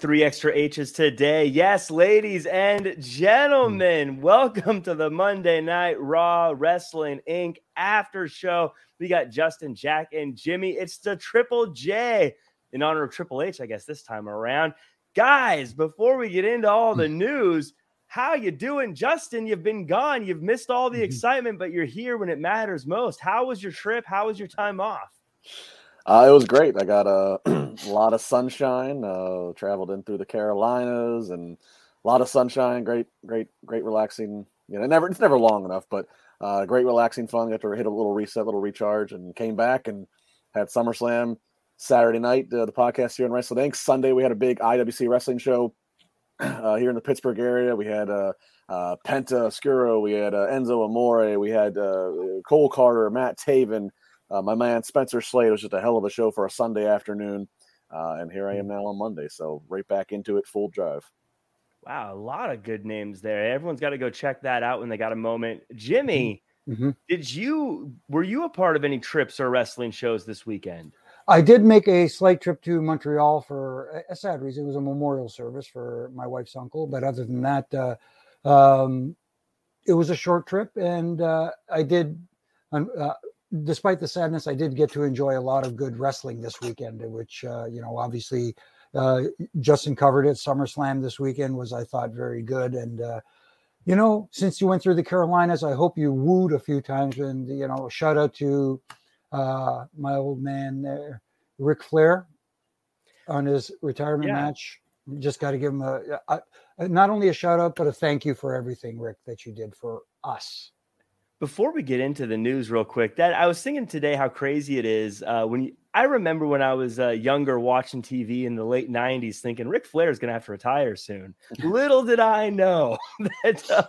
Three extra H's today. Yes, ladies and gentlemen, welcome to the Monday Night Raw Wrestling Inc. after show. We got Justin, Jack, and Jimmy. It's the Triple J in honor of Triple H, I guess, this time around. Guys, before we get into all the news, how you doing, Justin? You've been gone. You've missed all the Mm-hmm. excitement, but you're here when it matters most. How was your trip? How was your time off? Uh, it was great. I got a, a lot of sunshine. Uh, traveled in through the Carolinas and a lot of sunshine. Great, great, great relaxing. You know, never it's never long enough, but uh, great relaxing fun. Got to hit a little reset, a little recharge, and came back and had SummerSlam Saturday night. Uh, the podcast here in Wrestling Inc. Sunday we had a big IWC wrestling show uh, here in the Pittsburgh area. We had uh, uh, Penta Oscuro, we had uh, Enzo Amore, we had uh, Cole Carter, Matt Taven. Uh, my man Spencer Slade It was just a hell of a show for a Sunday afternoon. Uh, and here I am now on Monday. So right back into it, full drive. Wow, a lot of good names there. Everyone's got to go check that out when they got a moment. Jimmy, Mhm. did you were you a part of any trips or wrestling shows this weekend? I did make a slight trip to Montreal for a- a sad reason. It was a memorial service for my wife's uncle, but other than that, uh, um, it was a short trip, and uh, I did. Um, uh, despite the sadness, I did get to enjoy a lot of good wrestling this weekend, which uh, you know, obviously, uh, Justin covered it. SummerSlam this weekend was, I thought, very good, and uh, you know, since you went through the Carolinas, I hope you wooed a few times, and you know, shout out to uh, my old man there, Ric Flair, on his retirement Yeah. match. Just got to give him a, a, a not only a shout out, but a thank you for everything, Rick, that you did for us. Before we get into the news, real quick, that I was thinking today how crazy it is uh, when you, I remember when I was uh, younger watching TV in the late '90s, thinking Ric Flair is going to have to retire soon. Little did I know that uh,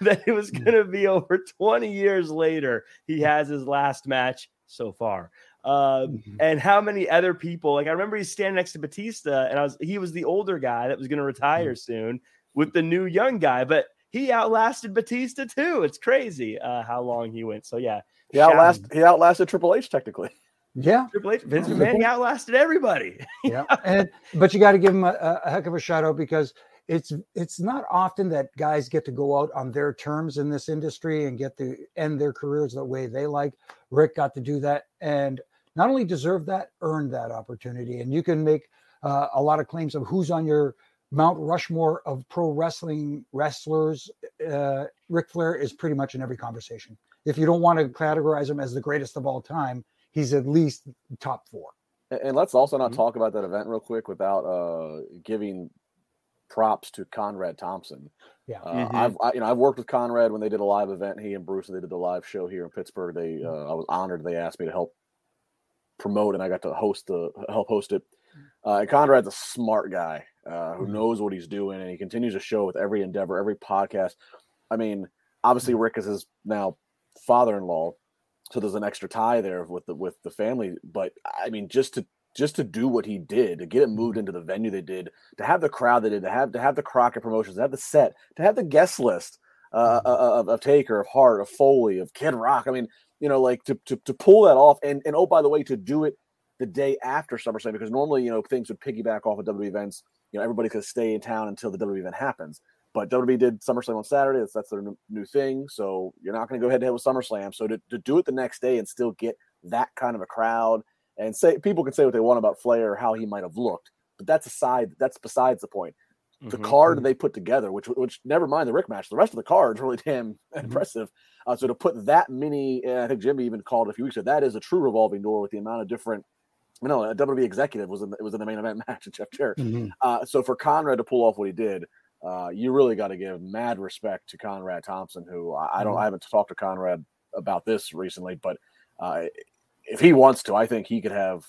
that it was going to be over 20 years later. He has his last match so far. Um, Mhm. and how many other people like I remember he's standing next to Batista, and I was he was the older guy that was going to retire soon with the new young guy, but he outlasted Batista too. It's crazy uh, how long he went. So yeah, He outlasted, he outlasted Triple H technically. Yeah, Triple H, Vince McMahon he outlasted everybody. yeah. and but you got to give him a, a heck of a shout out because it's it's not often that guys get to go out on their terms in this industry and get to end their careers the way they like. Rick got to do that and not only deserved that, earned that opportunity. And you can make uh, a lot of claims of who's on your Mount Rushmore of pro wrestling wrestlers. Uh, Ric Flair is pretty much in every conversation. If you don't want to categorize him as the greatest of all time, he's at least top four. And, and let's also not Mhm. talk about that event real quick without uh, giving props to Conrad Thompson. Yeah. Uh, Mhm. I've I, you know I've worked with Conrad when they did a live event. He and Bruce they did the live show here in Pittsburgh. They uh, I was honored they asked me to help promote, and I got to host the help host it. Uh, Conrad's a smart guy uh, who Mhm. knows what he's doing, and he continues to show with every endeavor, every podcast. I mean, obviously Rick is his now father-in-law, so there's an extra tie there with the with the family. But I mean, just to just to do what he did, to get it moved into the venue they did, to have the crowd they did, to have to have the Crockett promotions, to have the set, to have the guest list uh, of, of Taker, of Hart, of Foley, of Kid Rock. I mean, you know, like to to, to pull that off, and and oh by the way, to do it the day after SummerSlam because normally you know things would piggyback off of WWE events. You know, everybody could stay in town until the WWE event happens. But WWE did SummerSlam on Saturday. That's, that's their new, new thing. So you're not going to go head to head with SummerSlam. So to, to do it the next day and still get that kind of a crowd and say people can say what they want about Flair or how he might have looked, but that's aside. That's besides the point. The Mhm. card they put together, which which never mind the Rick match, the rest of the card is really damn impressive. Uh, so to put that many, uh, I think Jimmy even called it a few weeks ago. That is a true revolving door with the amount of different. Know, a WWE executive was in the, it was in the main event match with Jeff Jarrett. Uh, so for Conrad to pull off what he did, uh, you really got to give mad respect to Conrad Thompson, who I, I don't, Mhm. I haven't talked to Conrad about this recently, but uh, if he wants to, I think he could have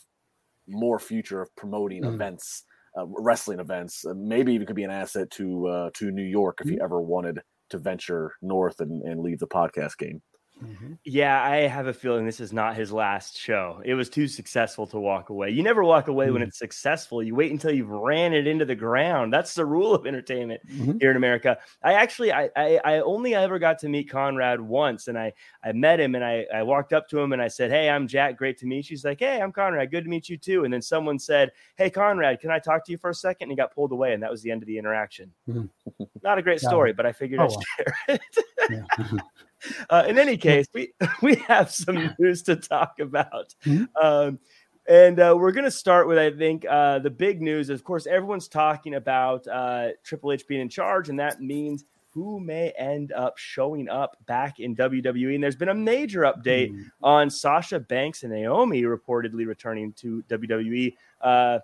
more future of promoting Mhm. events, uh, wrestling events. Uh, maybe even could be an asset to uh, to New York if he ever wanted to venture north and, and leave the podcast game. Mm-hmm. Yeah, I have a feeling this is not his last show. It was too successful to walk away. You never walk away mm-hmm. when it's successful. You wait until you've ran it into the ground. That's the rule of entertainment mm-hmm. here in America. I actually, I, I, I, only ever got to meet Conrad once, and I, I met him, and I, I walked up to him and I said, "Hey, I'm Jack. Great to meet you." He's like, "Hey, I'm Conrad. Good to meet you too." And then someone said, "Hey, Conrad, can I talk to you for a second? And he got pulled away, and that was the end of the interaction. Mm-hmm. Not a great story, but I figured oh, I'd share it. Uh, in any case, we we have some news to talk about. Mm-hmm. Um, and uh, we're going to start with, I think, uh, the big news. Of course, everyone's talking about uh, Triple H being in charge, and that means who may end up showing up back in WWE. And there's been a major update mm. on Sasha Banks and Naomi reportedly returning to WWE. Uh,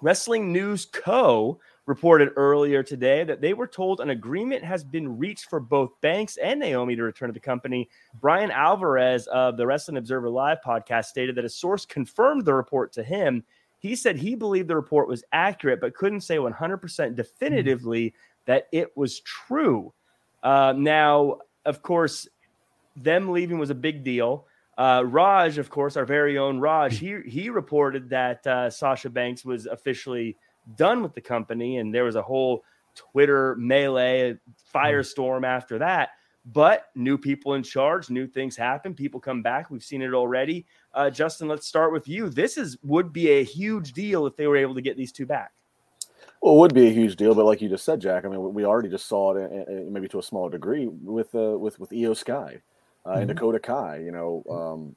Wrestling News Co reported earlier today that they were told an agreement has been reached for both Banks and Naomi to return to the company. Bryan Alvarez of the Wrestling Observer Live podcast stated that a source confirmed the report to him. He said he believed the report was accurate, but couldn't say 100% definitively that it was true. Uh, now, of course, them leaving was a big deal. Uh, Raj, of course, our very own Raj, he he reported that uh, Sasha Banks was officially done with the company, and there was a whole Twitter melee firestorm after that. But new people in charge, new things happen. People come back. We've seen it already. Uh, Justin, let's start with you. This is would be a huge deal if they were able to get these two back. Well, it would be a huge deal, but like you just said, Jack, I mean, we already just saw it, uh, uh, maybe to a smaller degree, with uh, with with Iyo Sky uh, mm-hmm. and Dakota Kai. You know, um,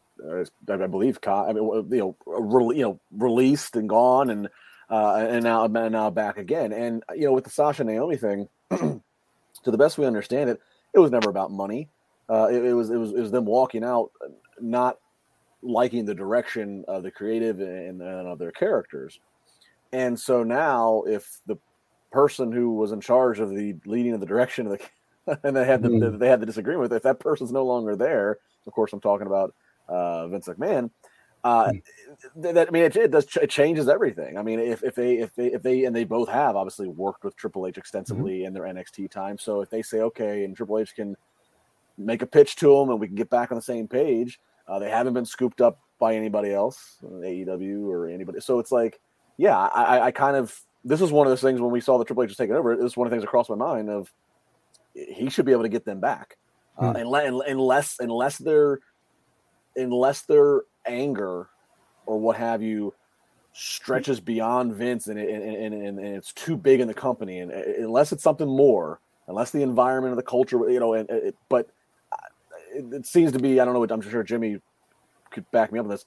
I believe Kai. I mean, you know, re- you know, released and gone, and uh, and now and now back again. And you know, with the Sasha Naomi thing, to the best we understand it, it was never about money. Uh, it, it, was it was it was them walking out, not liking the direction of the creative and, and of their characters. And so now, if the person who was in charge of the leading of the direction of the and they had the, mm-hmm. they had the disagreement with if that person's no longer there, of course I'm talking about uh, Vince McMahon uh, hmm. that I mean, it, it does it changes everything. I mean, if, if they if they if they and they both have obviously worked with Triple H extensively mm-hmm. in their NXT time, so if they say okay, and Triple H can make a pitch to them, and we can get back on the same page, uh, they haven't been scooped up by anybody else, AEW or anybody. So it's like, yeah, I, I kind of this is one of those things when we saw the Triple H was taking over. It was one of the things across my mind of he should be able to get them back, mm-hmm. uh, unless unless unless they're unless they're anger or what have you stretches beyond Vince and, it, and, and, and, it's too big in the company. And unless it's something more, unless the environment or the culture, you know, and it, but it, it, seems to be, I don't know, I'm sure Jimmy could back me up on this.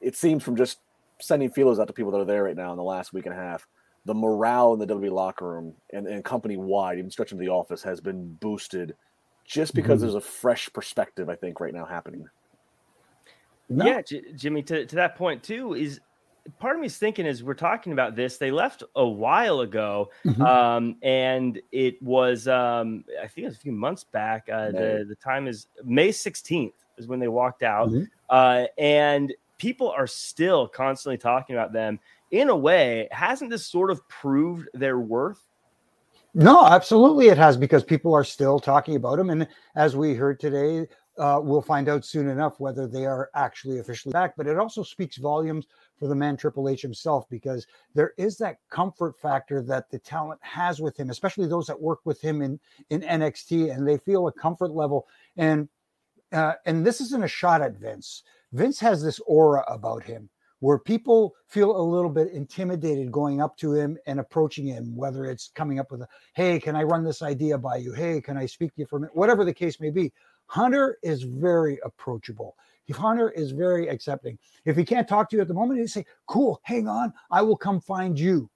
It seems from just sending feelers out to people that are there right now in the last week and a half, the morale in the WWE locker room and, and company wide, even stretching to the office, has been boosted just because mm-hmm. there's a fresh perspective, I think, right now happening. No. Yeah, J- Jimmy. To, to that point too is part of me is thinking as we're talking about this, they left a while ago, mm-hmm. um, and it was um, I think it was a few months back. Uh, the the time is May sixteenth is when they walked out, mm-hmm. uh, and people are still constantly talking about them. In a way, hasn't this sort of proved their worth? No, absolutely, it has because people are still talking about them, and as we heard today, uh, we'll find out soon enough whether they are actually officially back. But it also speaks volumes for the man Triple H himself because there is that comfort factor that the talent has with him, especially those that work with him in in NXT, and they feel a comfort level. And uh, and this isn't a shot at Vince. Vince has this aura about him where people feel a little bit intimidated going up to him and approaching him, whether it's coming up with a, hey, can I run this idea by you? Hey, can I speak to you for a minute? Whatever the case may be. Hunter is very approachable. Hunter is very accepting. If he can't talk to you at the moment, he say, "Cool, hang on, I will come find you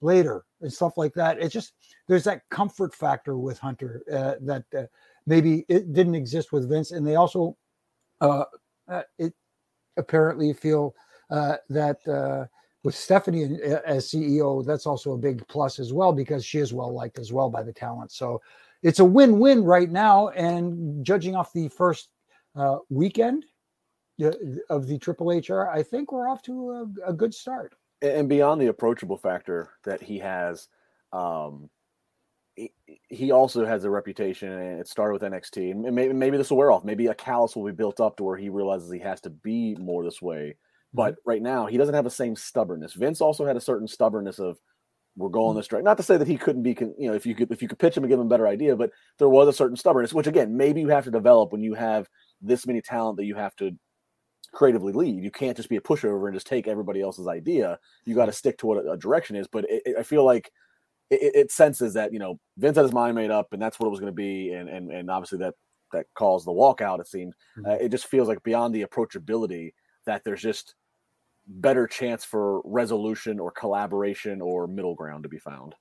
later," and stuff like that. It's just there's that comfort factor with Hunter uh, that uh, maybe it didn't exist with Vince, and they also uh, uh it apparently feel uh, that uh, with Stephanie as CEO, that's also a big plus as well because she is well liked as well by the talent. So it's a win-win right now. And judging off the first uh, weekend uh, of the Triple HR, I think we're off to a, a, good start. And beyond the approachable factor that he has, um, he also has a reputation, and it started with NXT. And maybe, maybe this will wear off. Maybe a callus will be built up to where he realizes he has to be more this way. But mm-hmm. right now, he doesn't have the same stubbornness. Vince also had a certain stubbornness of we're going mm-hmm. this direction. Not to say that he couldn't be, you know, if you could if you could pitch him and give him a better idea, but there was a certain stubbornness, which again, maybe you have to develop when you have this many talent that you have to creatively lead. You can't just be a pushover and just take everybody else's idea. You got to stick to what a, direction is. But it, it, I feel like it, it, senses that you know Vince had his mind made up, and that's what it was going to be, and and and obviously that that caused the walkout. It seemed mm-hmm. uh, it just feels like beyond the approachability that there's just better chance for resolution or collaboration or middle ground to be found.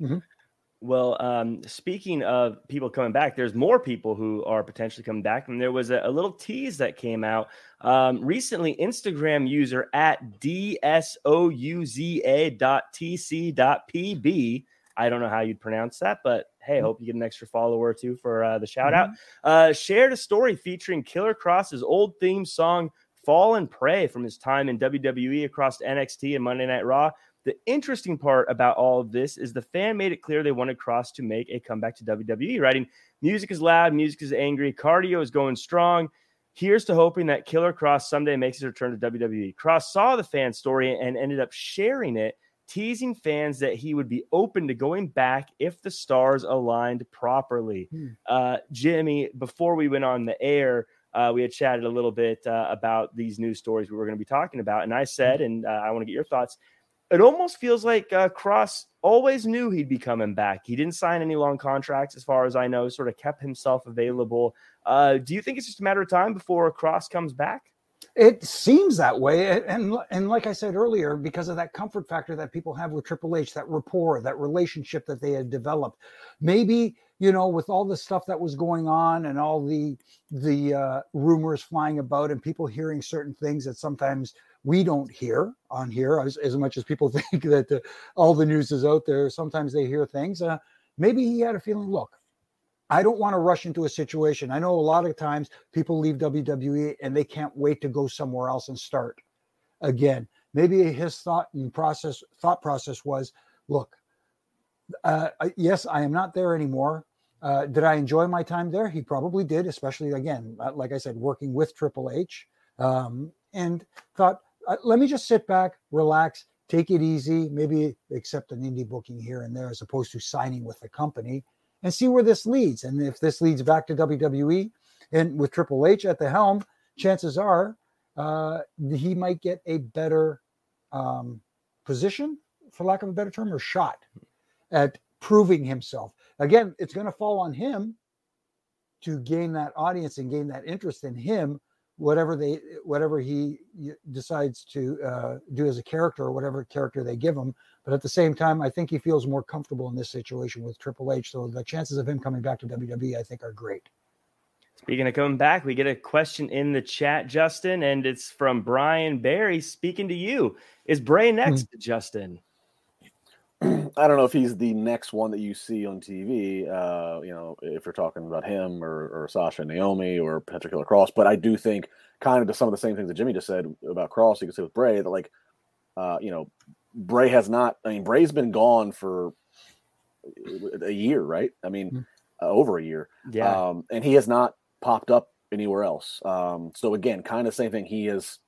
Mm-hmm. Well, um, speaking of people coming back, there's more people who are potentially coming back. And there was a, a little tease that came out um, recently. Instagram user at dsouza dot tc dot pb. I don't know how you'd pronounce that, but hey, mm-hmm. hope you get an extra follower or two for uh, the shout out. Mm-hmm. Uh, shared a story featuring Killer Kross's old theme song "Fall prey from his time in WWE across NXT and Monday Night Raw. The interesting part about all of this is the fan made it clear they wanted Kross to make a comeback to WWE, writing, Music is loud, music is angry, cardio is going strong. Here's to hoping that Killer Kross someday makes his return to WWE. Kross saw the fan story and ended up sharing it, teasing fans that he would be open to going back if the stars aligned properly. Hmm. Uh, Jimmy, before we went on the air, uh, we had chatted a little bit uh, about these news stories we were going to be talking about. And I said, and uh, I want to get your thoughts it almost feels like uh, Kross always knew he'd be coming back. He didn't sign any long contracts, as far as I know, sort of kept himself available. Uh, do you think it's just a matter of time before Kross comes back? It seems that way, and and like I said earlier, because of that comfort factor that people have with Triple H, that rapport, that relationship that they had developed, maybe you know, with all the stuff that was going on and all the the uh, rumors flying about and people hearing certain things that sometimes we don't hear on here as, as much as people think that the, all the news is out there. Sometimes they hear things. Uh, maybe he had a feeling, look, I don't want to rush into a situation. I know a lot of times people leave WWE and they can't wait to go somewhere else and start again. Maybe his thought and process thought process was, look, uh, yes, I am not there anymore. Uh, did I enjoy my time there? He probably did, especially again, uh, like I said, working with Triple H, um, and thought, uh, let me just sit back, relax, take it easy, maybe accept an indie booking here and there as opposed to signing with the company and see where this leads. And if this leads back to WWE and with Triple H at the helm, chances are uh, he might get a better um, position, for lack of a better term, or shot at proving himself. Again, it's going to fall on him to gain that audience and gain that interest in him whatever they whatever he decides to uh, do as a character or whatever character they give him. But at the same time, I think he feels more comfortable in this situation with Triple H. So the chances of him coming back to WWE, I think, are great. Speaking of coming back, we get a question in the chat, Justin, and it's from Brian Barry speaking to you. Is Bray next, mm-hmm. Justin? I don't know if he's the next one that you see on TV. Uh, you know, if you're talking about him or, or Sasha and Naomi or Patrick Killer Kross, but I do think kind of to some of the same things that Jimmy just said about Kross, You can say with Bray that like, uh, you know, Bray has not. I mean, Bray's been gone for a year, right? I mean, mm-hmm. uh, over a year. Yeah, um, and he has not popped up anywhere else. Um, so again, kind of same thing. He has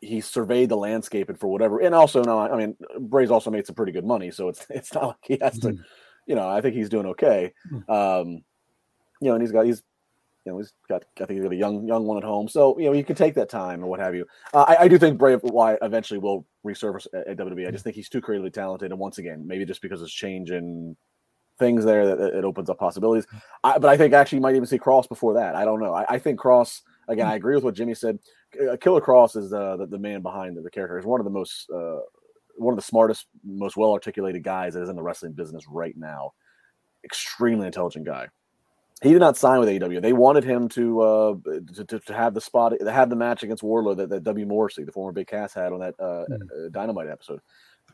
he surveyed the landscape and for whatever and also no i mean bray's also made some pretty good money so it's it's not like he has to mm-hmm. you know i think he's doing okay. Hmm. um you know and he's got he's you know he's got i think he's got a young young one at home. So you know you can take that time or what have you. Uh, I, I do think bray why eventually will resurface at, at wwe i just think he's too creatively talented. And once again maybe just because it's change in things there that it opens up possibilities. Hmm. I, but i think actually you might even see cross before that. I don't know. I, I think cross again hmm. i agree with what jimmy said Killer Kross is uh, the, the man behind the, the character. Is one of the most uh, one of the smartest, most well articulated guys that is in the wrestling business right now. Extremely intelligent guy. He did not sign with AEW. They wanted him to uh, to, to, to, have the spot, to have the match against Wardlow that, that W. Morrissey, the former Big Cass, had on that uh, mm. Dynamite episode.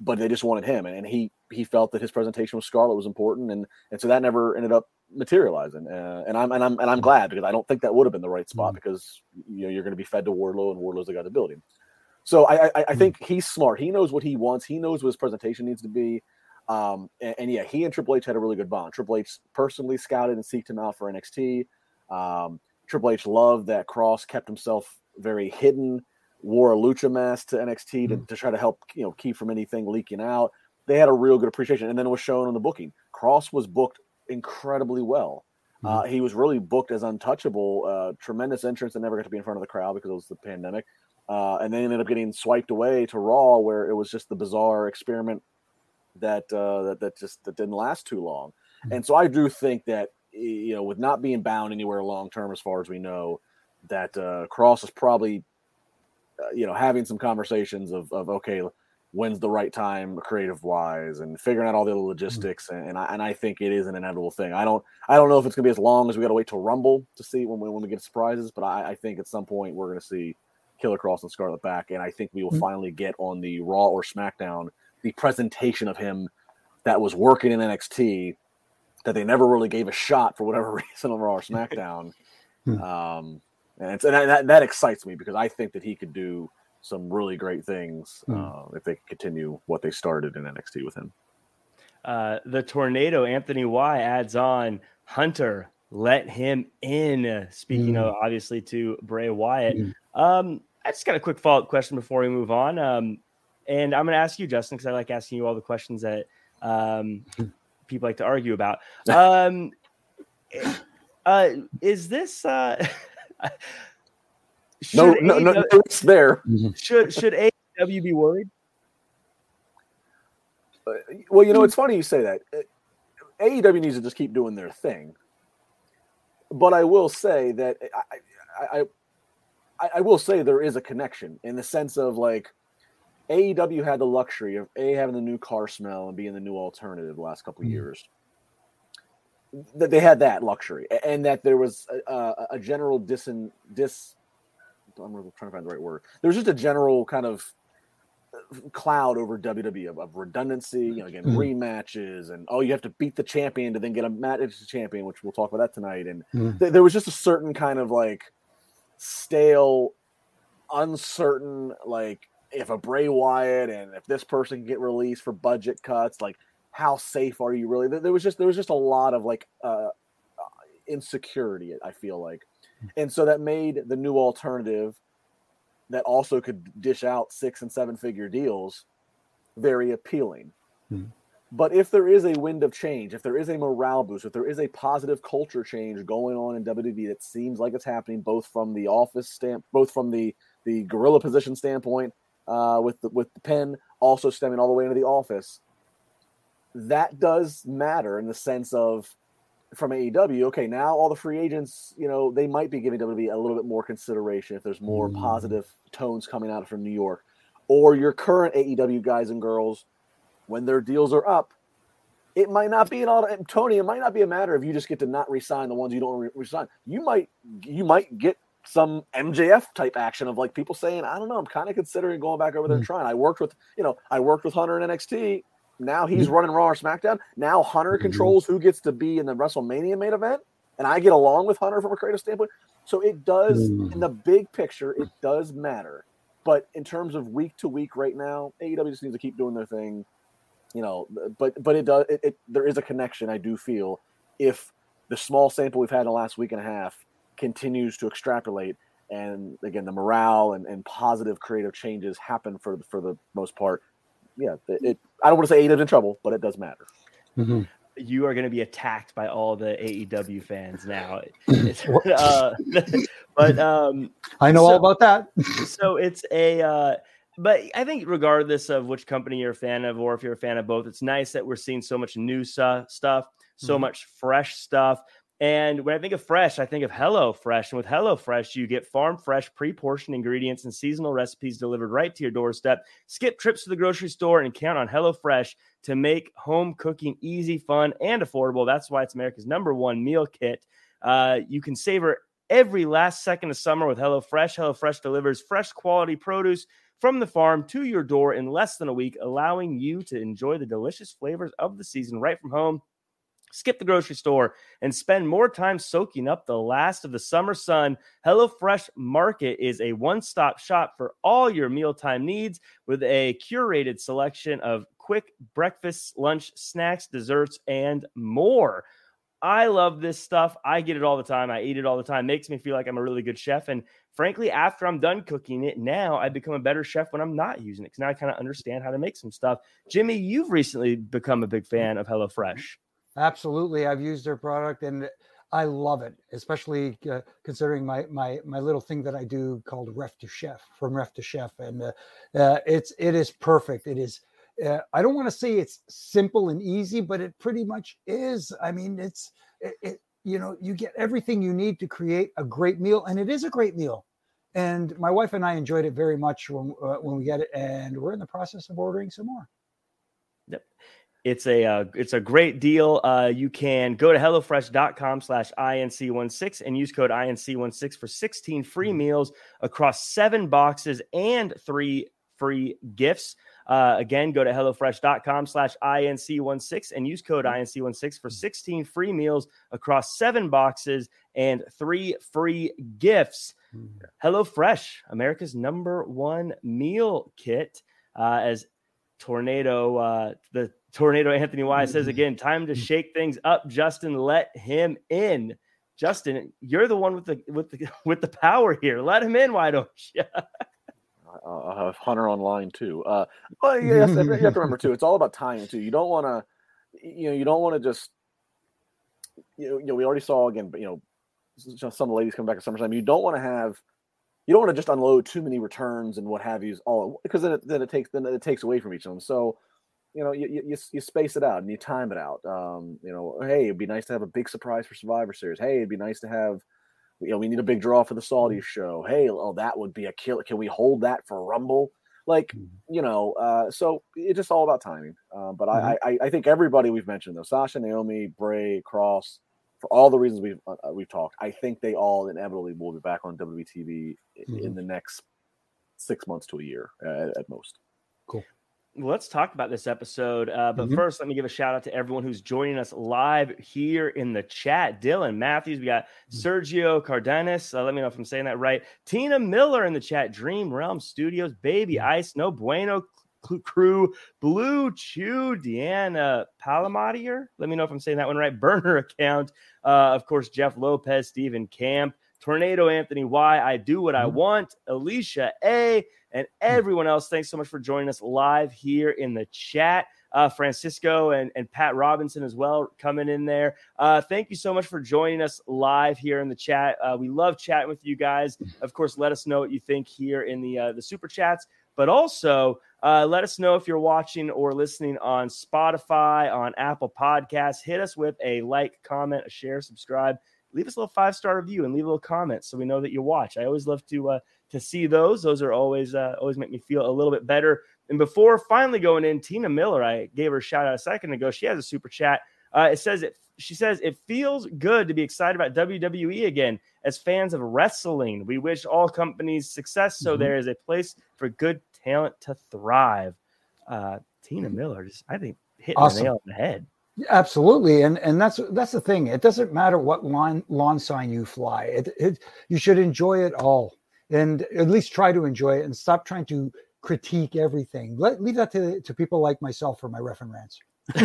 But they just wanted him, and, and he he felt that his presentation with Scarlett was important, and and so that never ended up materializing. Uh, and I'm and I'm and I'm glad because I don't think that would have been the right spot mm because you know you're going to be fed to Wardlow and Wardlow's the guy to build him. So I I, I mm think he's smart. He knows what he wants. He knows what his presentation needs to be. Um, and, and, yeah, he and Triple H had a really good bond. Triple H personally scouted and seeked him out for NXT. Um, Triple H loved that Kross kept himself very hidden, wore a lucha mask to NXT to, mm-hmm. to try to help you know keep from anything leaking out. They had a real good appreciation, and then it was shown on the booking. Kross was booked incredibly well. Mm-hmm. Uh, he was really booked as untouchable. Uh, tremendous entrance and never got to be in front of the crowd because it was the pandemic. Uh, and then ended up getting swiped away to Raw, where it was just the bizarre experiment that uh, that that just that didn't last too long. Mm-hmm. And so I do think that you know, with not being bound anywhere long term, as far as we know, that uh, Kross is probably uh, you know having some conversations of of okay, when's the right time creative wise and figuring out all the logistics mm-hmm. and, and I, and I think it is an inevitable thing i don't i don't know if it's going to be as long as we got to wait till rumble to see when we, when we get surprises but I, I think at some point we're going to see killer Kross and Scarlett back and i think we will mm-hmm. finally get on the raw or smackdown the presentation of him that was working in nxt that they never really gave a shot for whatever reason on raw or smackdown hmm. um, and, and that, that excites me because i think that he could do some really great things mm. uh, if they continue what they started in NXT with him. Uh, the tornado Anthony Y adds on Hunter, let him in. Speaking mm. of obviously to Bray Wyatt, mm. um, I just got a quick follow up question before we move on. Um, and I'm going to ask you, Justin, because I like asking you all the questions that um, people like to argue about. Um, uh, is this? Uh, no, no, no, no, it's there. Mm-hmm. Should should AEW be worried? Uh, well, you know, it's funny you say that. Uh, AEW needs to just keep doing their thing. But I will say that I, I, I, I will say there is a connection in the sense of like AEW had the luxury of a having the new car smell and being the new alternative the last couple mm-hmm. years. That they had that luxury, and that there was a, a general dis dis I'm trying to find the right word. There's just a general kind of uh, cloud over WWE of, of redundancy, you know, again, mm-hmm. rematches and oh, you have to beat the champion to then get a match as a champion, which we'll talk about that tonight. And mm-hmm. th- there was just a certain kind of like stale, uncertain, like if a Bray Wyatt and if this person can get released for budget cuts, like how safe are you really? There was just there was just a lot of like uh, uh insecurity. I feel like and so that made the new alternative that also could dish out six and seven figure deals very appealing. Hmm. But if there is a wind of change, if there is a morale boost, if there is a positive culture change going on in WWE that seems like it's happening, both from the office stamp, both from the the gorilla position standpoint, uh, with the with the pen, also stemming all the way into the office, that does matter in the sense of from AEW, okay, now all the free agents, you know, they might be giving WWE a little bit more consideration if there's more mm. positive tones coming out from New York. Or your current AEW guys and girls, when their deals are up, it might not be an all Tony, it might not be a matter of you just get to not resign the ones you don't re- resign. You might you might get some MJF type action of like people saying, I don't know, I'm kind of considering going back over there and mm. trying. I worked with, you know, I worked with Hunter in NXT. Now he's running Raw or SmackDown. Now Hunter mm-hmm. controls who gets to be in the WrestleMania main event, and I get along with Hunter from a creative standpoint. So it does, in the big picture, it does matter. But in terms of week to week, right now, AEW just needs to keep doing their thing. You know, but but it does. It, it there is a connection. I do feel if the small sample we've had in the last week and a half continues to extrapolate, and again the morale and, and positive creative changes happen for for the most part yeah, it, I don't want to say AEW's in trouble, but it does matter. Mm-hmm. You are going to be attacked by all the AEW fans now. uh, but um, I know so, all about that. so it's a. Uh, but I think regardless of which company you're a fan of, or if you're a fan of both, it's nice that we're seeing so much new stuff, so mm-hmm. much fresh stuff. And when I think of fresh, I think of Hello Fresh. And with Hello Fresh, you get farm fresh, pre portioned ingredients and seasonal recipes delivered right to your doorstep. Skip trips to the grocery store and count on Hello Fresh to make home cooking easy, fun, and affordable. That's why it's America's number one meal kit. Uh, you can savor every last second of summer with Hello Fresh. Hello Fresh delivers fresh quality produce from the farm to your door in less than a week, allowing you to enjoy the delicious flavors of the season right from home skip the grocery store and spend more time soaking up the last of the summer sun. HelloFresh Market is a one stop shop for all your mealtime needs with a curated selection of quick breakfast, lunch, snacks, desserts, and more. I love this stuff. I get it all the time. I eat it all the time. Makes me feel like I'm a really good chef. And frankly, after I'm done cooking it, now I become a better chef when I'm not using it because now I kind of understand how to make some stuff. Jimmy, you've recently become a big fan of HelloFresh. Absolutely. I've used their product and I love it, especially uh, considering my my my little thing that I do called Ref to Chef from Ref to Chef, and uh, uh, it's it is perfect. It is. Uh, I don't want to say it's simple and easy, but it pretty much is. I mean, it's it, it, you know you get everything you need to create a great meal, and it is a great meal. And my wife and I enjoyed it very much when uh, when we get it, and we're in the process of ordering some more. Yep. It's a uh, it's a great deal. Uh, you can go to hellofresh.com slash inc16 and use code inc16 for 16 free mm-hmm. meals across seven boxes and three free gifts. Uh, again, go to hellofresh.com slash inc16 and use code mm-hmm. inc16 for 16 free meals across seven boxes and three free gifts. Mm-hmm. HelloFresh, America's number one meal kit. Uh, as tornado, uh, the Tornado Anthony Wise says mm-hmm. again, time to shake things up. Justin, let him in. Justin, you're the one with the with the with the power here. Let him in. Why don't you? I have Hunter online too. Uh, but yes, you have to remember too. It's all about timing too. You don't want to, you know, you don't want to just, you know, you know, we already saw again, but you know, some of the ladies come back at summertime. You don't want to have, you don't want to just unload too many returns and what have you all because then it, then it takes then it takes away from each of them. So you know, you, you, you space it out and you time it out. Um, you know, hey, it'd be nice to have a big surprise for Survivor Series. Hey, it'd be nice to have, you know, we need a big draw for the Saudi mm-hmm. show. Hey, oh, that would be a kill. Can we hold that for Rumble? Like, mm-hmm. you know, uh, so it's just all about timing. Uh, but mm-hmm. I, I, I think everybody we've mentioned though, Sasha, Naomi, Bray, Kross, for all the reasons we've uh, uh we've talked, I think they all inevitably will be back on WWTV mm-hmm. in the next six months to a year at, at most. Cool let's talk about this episode. Uh, but mm-hmm. first, let me give a shout out to everyone who's joining us live here in the chat. Dylan Matthews, we got mm-hmm. Sergio Cardenas. Uh, let me know if I'm saying that right. Tina Miller in the chat. Dream Realm Studios, Baby mm-hmm. Ice, No Bueno Crew, Blue Chew, Deanna Palamatier. Let me know if I'm saying that one right. Burner account. Uh, of course, Jeff Lopez, Stephen Camp, Tornado Anthony Y. I do what I mm-hmm. want. Alicia A and everyone else. Thanks so much for joining us live here in the chat. Uh, Francisco and, and Pat Robinson as well coming in there. Uh, thank you so much for joining us live here in the chat. Uh, we love chatting with you guys. Of course, let us know what you think here in the uh, the super chats, but also uh, let us know if you're watching or listening on Spotify, on Apple Podcasts. Hit us with a like, comment, a share, subscribe. Leave us a little five star review and leave a little comment so we know that you watch. I always love to uh, to see those. Those are always uh, always make me feel a little bit better. And before finally going in, Tina Miller, I gave her a shout out a second ago. She has a super chat. Uh, it says it. She says it feels good to be excited about WWE again. As fans of wrestling, we wish all companies success. So mm-hmm. there is a place for good talent to thrive. Uh, Tina Miller, just I think hitting awesome. the nail on the head. Absolutely, and and that's that's the thing. It doesn't matter what lawn lawn sign you fly. It, it you should enjoy it all and at least try to enjoy it and stop trying to critique everything. Let leave that to, to people like myself for my ref and rants.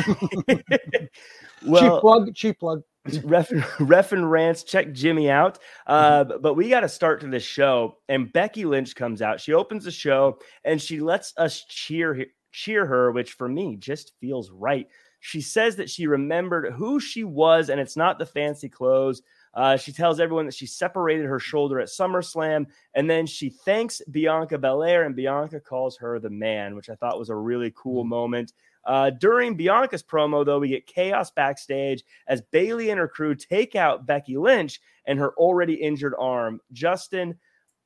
well, cheap plug, cheap plug. Ref, ref and rants. Check Jimmy out. Uh, mm-hmm. But we got to start to the show, and Becky Lynch comes out. She opens the show and she lets us cheer cheer her, which for me just feels right. She says that she remembered who she was, and it's not the fancy clothes uh, she tells everyone that she separated her shoulder at SummerSlam, and then she thanks Bianca Belair, and Bianca calls her the man, which I thought was a really cool mm-hmm. moment. Uh, during Bianca's promo, though, we get chaos backstage as Bayley and her crew take out Becky Lynch and her already injured arm. Justin,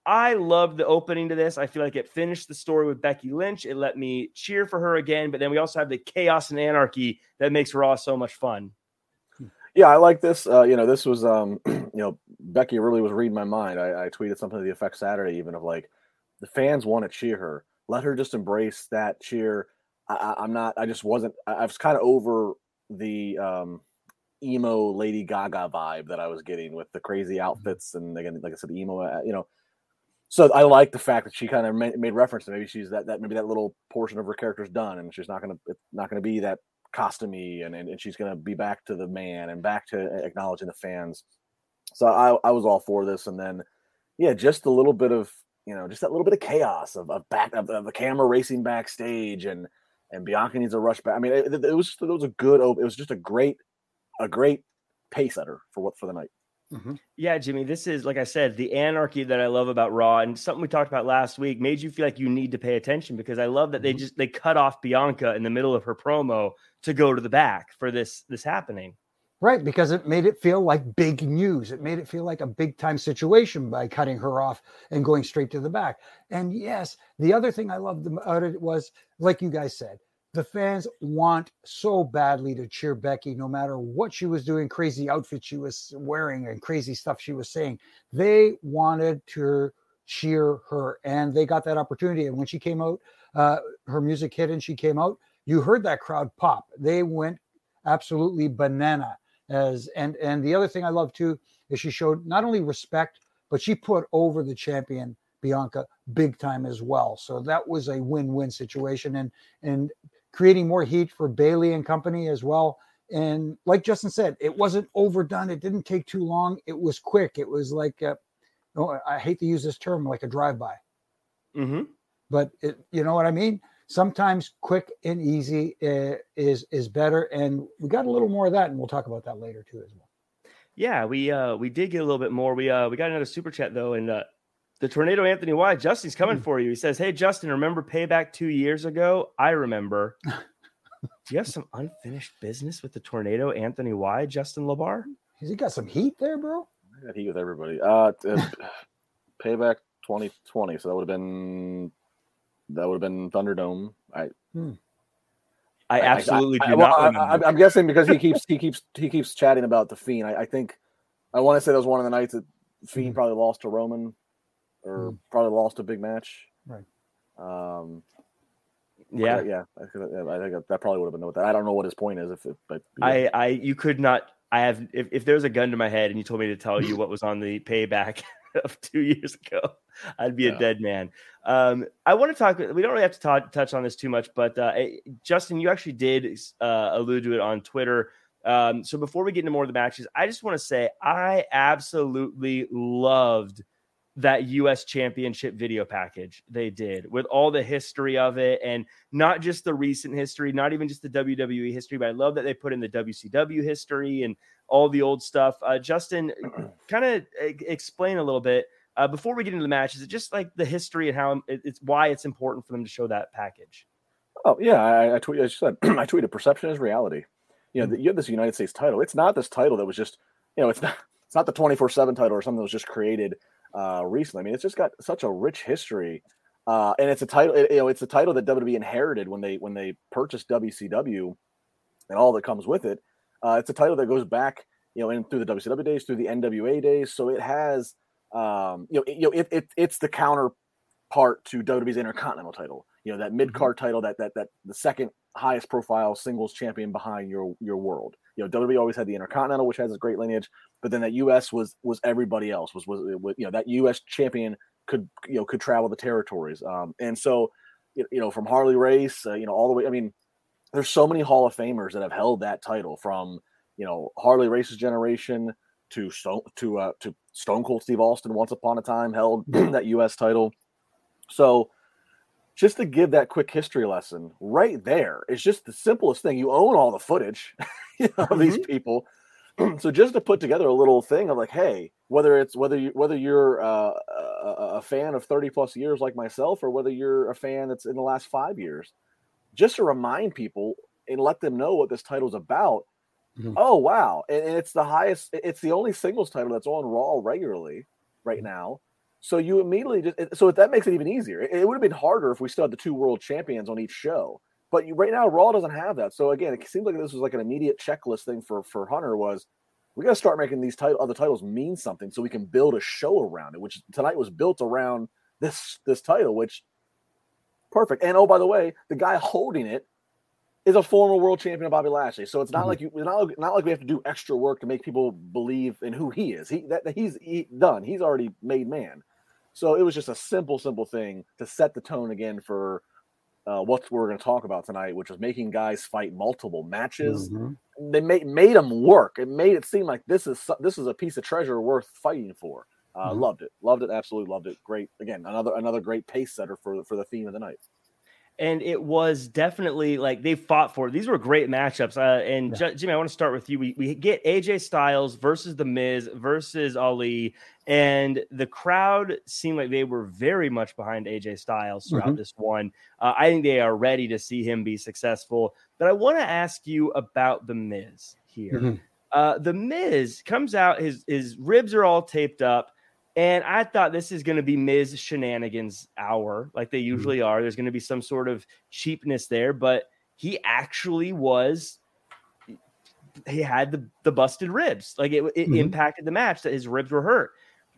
I loved the opening to this. I feel like it finished the story with Becky Lynch. It let me cheer for her again, but then we also have the chaos and anarchy that makes Raw so much fun. Yeah, I like this. Uh, you know, this was, um, you know, Becky really was reading my mind. I, I tweeted something to the effect Saturday, even of like, the fans want to cheer her. Let her just embrace that cheer. I, am not. I just wasn't. I, I was kind of over the um, emo Lady Gaga vibe that I was getting with the crazy mm-hmm. outfits and again, like I said, emo. Uh, you know, so I like the fact that she kind of made, made reference to maybe she's that that maybe that little portion of her character's done, and she's not gonna not gonna be that costumey, and, and and she's gonna be back to the man and back to acknowledging the fans. So I I was all for this, and then yeah, just a little bit of you know just that little bit of chaos of, of back of, of the camera racing backstage and and Bianca needs a rush back. I mean, it, it was it was a good. It was just a great a great pace setter for what for the night. Mm-hmm. Yeah, Jimmy, this is like I said, the anarchy that I love about Raw, and something we talked about last week made you feel like you need to pay attention because I love that mm-hmm. they just they cut off Bianca in the middle of her promo to go to the back for this this happening. Right, because it made it feel like big news. It made it feel like a big time situation by cutting her off and going straight to the back. And yes, the other thing I loved about it was, like you guys said, the fans want so badly to cheer Becky, no matter what she was doing, crazy outfits she was wearing, and crazy stuff she was saying. They wanted to cheer her, and they got that opportunity. And when she came out, uh, her music hit and she came out, you heard that crowd pop. They went absolutely banana. As and and the other thing I love too is she showed not only respect, but she put over the champion Bianca big time as well. So that was a win-win situation. And and creating more heat for Bayley and company as well. And like Justin said, it wasn't overdone. It didn't take too long. It was quick. It was like, a, oh, I hate to use this term, like a drive-by. Mm-hmm. But it, you know what I mean. Sometimes quick and easy uh, is is better, and we got a little more of that, and we'll talk about that later too as well. Yeah, we uh we did get a little bit more. We uh we got another super chat though, and uh, the tornado Anthony Y. Justin's coming mm. for you. He says, Hey, Justin, remember payback two years ago? I remember. Do you have some unfinished business with the tornado Anthony Y. Justin LaBar? Has he got some heat there, bro? I got heat with everybody. Uh, payback 2020. So that would have been that would have been Thunderdome. I hmm. I absolutely I, I, do not. I, am guessing because he keeps he keeps he keeps chatting about the Fiend. I, think I want to say that was one of the nights that Fiend hmm. probably lost to Roman or mm. probably lost a big match. Right. Um, yeah, yeah. I, think that probably would have been what that. I don't know what his point is. If it, but yeah. I, I, you could not. I have. If, if there's a gun to my head and you told me to tell you what was on the payback of two years ago, I'd be yeah. a dead man. Um, I want to talk. We don't really have to talk, touch on this too much, but uh, Justin, you actually did uh, allude to it on Twitter. Um, so before we get into more of the matches, I just want to say I absolutely loved that US championship video package they did with all the history of it and not just the recent history, not even just the WWE history, but I love that they put in the WCW history and all the old stuff. Uh, Justin, kind of explain a little bit uh, before we get into the match. Is it just like the history and how it's why it's important for them to show that package? Oh yeah, I, I tweet. I said I tweeted perception is reality. You know, mm-hmm. the, you have this United States title. It's not this title that was just you know it's not it's not the twenty four seven title or something that was just created uh, recently. I mean, it's just got such a rich history, uh, and it's a title. It, you know, it's a title that WWE inherited when they when they purchased WCW, and all that comes with it. Uh, it's a title that goes back, you know, in through the WCW days, through the NWA days. So it has, um, you know, it, you know, it, it it's the counterpart to WWE's Intercontinental title. You know, that mid card mm-hmm. title, that that that the second highest profile singles champion behind your your world. You know, WWE always had the Intercontinental, which has a great lineage, but then that US was was everybody else. Was was, was you know that US champion could you know could travel the territories. Um, and so you know from Harley Race, uh, you know all the way. I mean, there's so many Hall of Famers that have held that title from you know Harley Race's generation to Stone to uh, to Stone Cold Steve Austin. Once upon a time, held that U.S. title. So just to give that quick history lesson right there it's just the simplest thing you own all the footage you know, mm-hmm. of these mm-hmm. people so just to put together a little thing of like hey whether it's whether you whether you're uh, a, a fan of 30 plus years like myself or whether you're a fan that's in the last five years just to remind people and let them know what this title's about mm-hmm. oh wow and, and it's the highest it's the only singles title that's on raw regularly right mm-hmm. now so you immediately just so that makes it even easier. It, it would have been harder if we still had the two world champions on each show. But you, right now, Raw doesn't have that. So again, it seems like this was like an immediate checklist thing for for Hunter was we got to start making these title, other titles mean something so we can build a show around it. Which tonight was built around this this title, which perfect. And oh, by the way, the guy holding it is a former world champion Bobby Lashley. So it's not mm-hmm. like you it's not, not like we have to do extra work to make people believe in who he is. He that he's he, done. He's already made man. So it was just a simple, simple thing to set the tone again for uh, what we're going to talk about tonight, which was making guys fight multiple matches. Mhm. They made made them work. It made it seem like this is this is a piece of treasure worth fighting for. Uh, Mhm. Loved it, loved it, absolutely loved it. Great again, another another great pace setter for for the theme of the night. And it was definitely like they fought for it. These were great matchups. Uh, and Yeah. Ju- Jimmy, I want to start with you. We, we get AJ Styles versus The Miz versus Ali, and the crowd seemed like they were very much behind AJ Styles throughout Mhm. this one. Uh, I think they are ready to see him be successful. But I want to ask you about The Miz here. Mhm. Uh, the Miz comes out, his his ribs are all taped up, and I thought this is going to be Miz shenanigans hour, like they usually are. There's going to be some sort of cheapness there, but he actually was. He had the, the busted ribs, like it, it Mhm. impacted the match that his ribs were hurt.